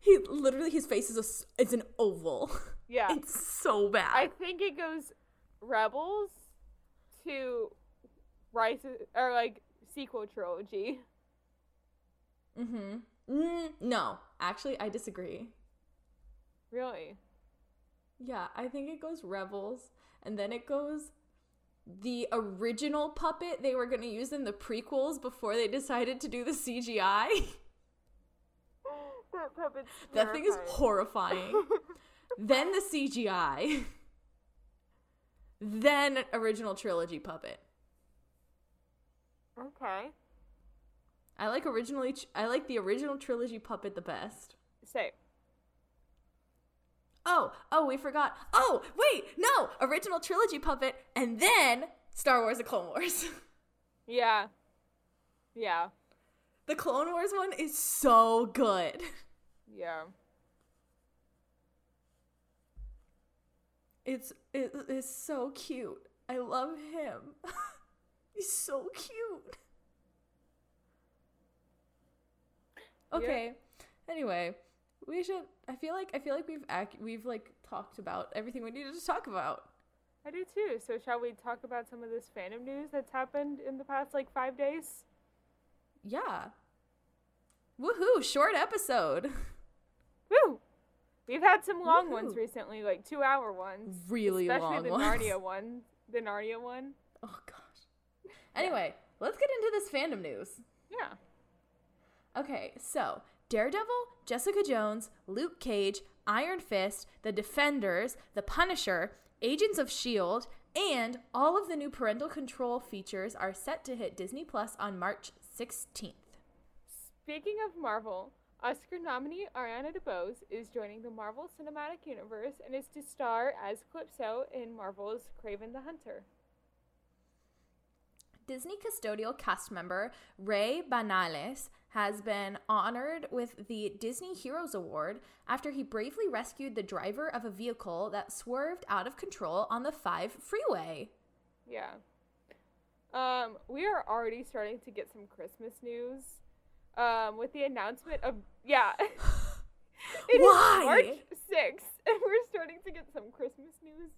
He literally his face is a it's an oval. Yeah. It's so bad. I think it goes Rebels to Rise or like sequel trilogy. mm-hmm. Mm, no, actually, I disagree. Really? Yeah, I think it goes Rebels, and then it goes the original puppet they were gonna use in the prequels before they decided to do the CGI. that puppet's that thing is horrifying. then the CGI. then original trilogy puppet. Okay. I like originally. I like the original trilogy puppet the best. Say. Oh, oh, we forgot. Oh, wait, no, original trilogy puppet, and then Star Wars: The Clone Wars. Yeah. Yeah. the Clone Wars one is so good. Yeah. It's it, it's so cute. I love him. He's so cute. Okay. Anyway, we should. I feel like I feel like we've ac- we've like talked about everything we needed to talk about. I do too. So shall we talk about some of this fandom news that's happened in the past like five days? Yeah. Woohoo! Short episode. We've had some long ones recently, like two hour ones. Really Especially long the ones. Narnia one. The Narnia one. Oh gosh. Anyway, let's get into this fandom news. Yeah. Okay, so Daredevil, Jessica Jones, Luke Cage, Iron Fist, The Defenders, The Punisher, Agents of S.H.I.E.L.D., and all of the new parental control features are set to hit Disney Plus on March 16th. Speaking of Marvel, Oscar nominee Ariana DeBose is joining the Marvel Cinematic Universe and is to star as Calypso in Marvel's Kraven the Hunter. Disney custodial cast member Ray Banales has been honored with the Disney Heroes Award after he bravely rescued the driver of a vehicle that swerved out of control on the 5 freeway. Yeah. Um, we are already starting to get some Christmas news. Um, with the announcement of yeah. It is Why? March 6th, and we're starting to get some Christmas news.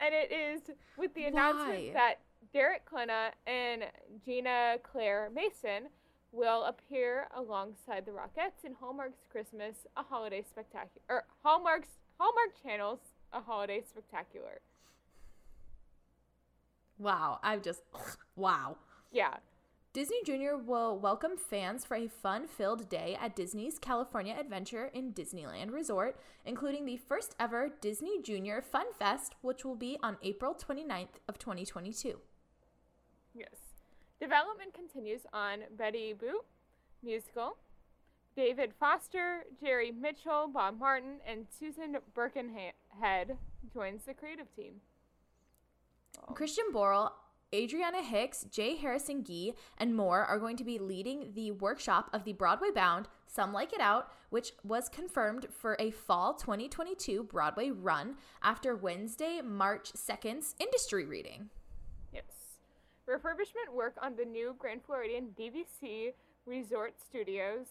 And it is with the Why? announcement that Derek Klena and Ginna Claire Mason will appear alongside the Rockettes in Hallmark's Christmas, a holiday spectacular, or Hallmark's Hallmark Channel's a holiday spectacular. Wow, I've just wow. Yeah, Disney Junior will welcome fans for a fun-filled day at Disney's California Adventure in Disneyland Resort, including the first ever Disney Junior Fun Fest, which will be on April 29th of 2022. Yes. Development continues on Betty Boop musical. David Foster, Jerry Mitchell, Bob Martin, and Susan Birkenhead joins the creative team. Christian Borle, Adriana Hicks, J. Harrison Ghee, and more are going to be leading the workshop of the Broadway bound Some Like It Hot, which was confirmed for a fall 2022 Broadway run after Wednesday, March 2nd's industry reading. Yes. Refurbishment work on the new Grand Floridian DVC Resort Studios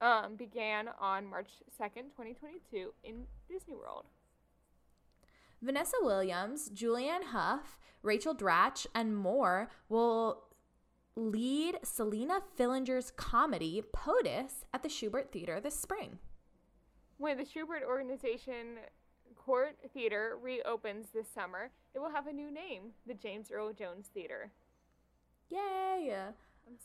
um, began on March 2nd, 2022 in Disney World. Vanessa Williams, Julianne Hough, Rachel Dratch, and more will lead Selina Fillinger's comedy POTUS at the Shubert Theater this spring. When the Shubert Organization Cort Theater reopens this summer, it will have a new name, the James Earl Jones Theater. Yay!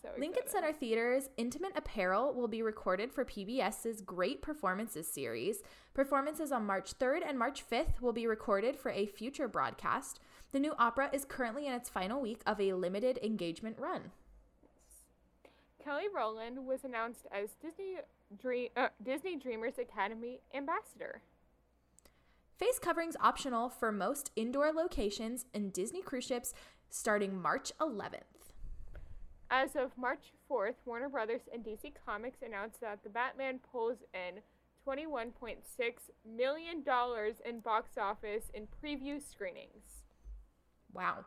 So Lincoln. Center Theater's Intimate Apparel will be recorded for PBS's Great Performances series. Performances on March 3rd and March 5th will be recorded for a future broadcast. The new opera is currently in its final week of a limited engagement run. Kelly Rowland was announced as Disney Dream uh, Disney Dreamers Academy ambassador. Face coverings optional for most indoor locations in Disney cruise ships starting March 11th. As of March 4th, Warner Brothers and DC Comics announced that the Batman pulls in $21.6 million in box office in preview screenings. Wow.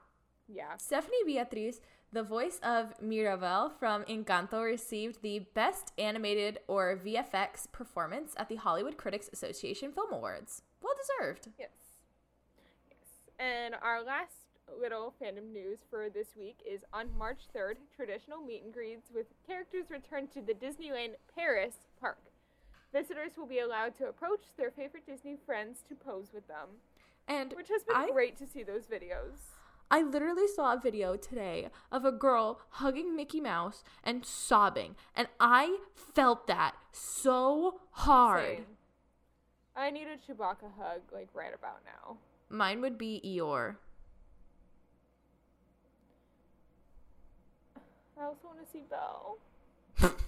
Yeah. Stephanie Beatriz, the voice of Mirabel from Encanto, received the Best Animated or VFX performance at the Hollywood Critics Association Film Awards. Well deserved. Yes. Yes. And our last little fandom news for this week is on March 3rd, traditional meet and greets with characters return to the Disneyland Paris park. Visitors will be allowed to approach their favorite Disney friends to pose with them, And which has been I- great to see those videos. I literally saw a video today of a girl hugging Mickey Mouse and sobbing, and I felt that so hard. Same. I need a Chewbacca hug like right about now. Mine would be Eeyore. I also want to see Belle.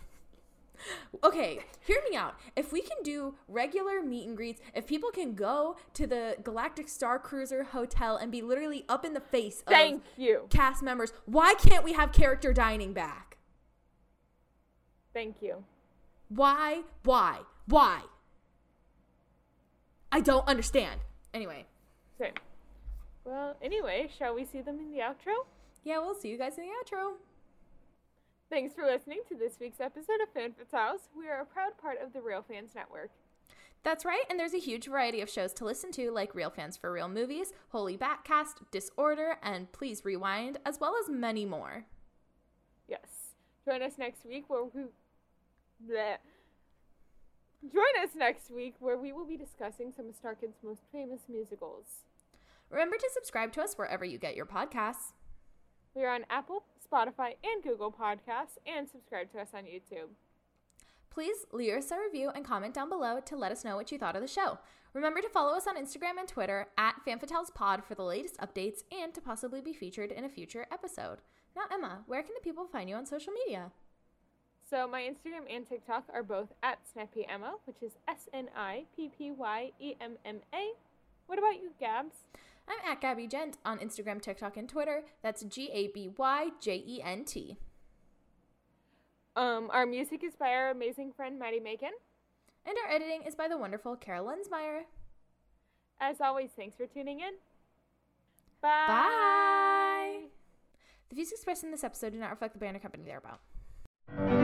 Okay, hear me out. If we can do regular meet and greets, if people can go to the Galactic Star Cruiser Hotel and be literally up in the face of Thank you. cast members, why can't we have character dining back? Thank you. Why? Why? Why? I don't understand. Anyway, Same. Well, anyway, shall we see them in the outro? yeah, we'll see you guys in the outro. Thanks for listening to this week's episode of Fan Fatales. We are a proud part of the Real Fans Network. That's right, and there's a huge variety of shows to listen to, like Real Fans for Real Movies, Holy Batcast, Disorder, and Please Rewind, as well as many more. Yes. Join us next week where we. Bleh. Join us next week where we will be discussing some of Starkid's most famous musicals. Remember to subscribe to us wherever you get your podcasts. We are on Apple, Spotify, and Google Podcasts, and subscribe to us on YouTube. Please leave us a review and comment down below to let us know what you thought of the show. Remember to follow us on Instagram and Twitter at FanFatalesPod for the latest updates and to possibly be featured in a future episode. Now, Emma, where can the people find you on social media? So my Instagram and TikTok are both at SnippyEmma, which is S N I P P Y E M M A. What about you, Gabs? I'm at Gaby Jent on Instagram, TikTok, and Twitter. That's G A B Y J E N T. Um, our music is by our amazing friend Maddie Macon. And our editing is by the wonderful Carol Lensmeyer. As always, thanks for tuning in. Bye. Bye. The views expressed in this episode do not reflect the band or company they're about.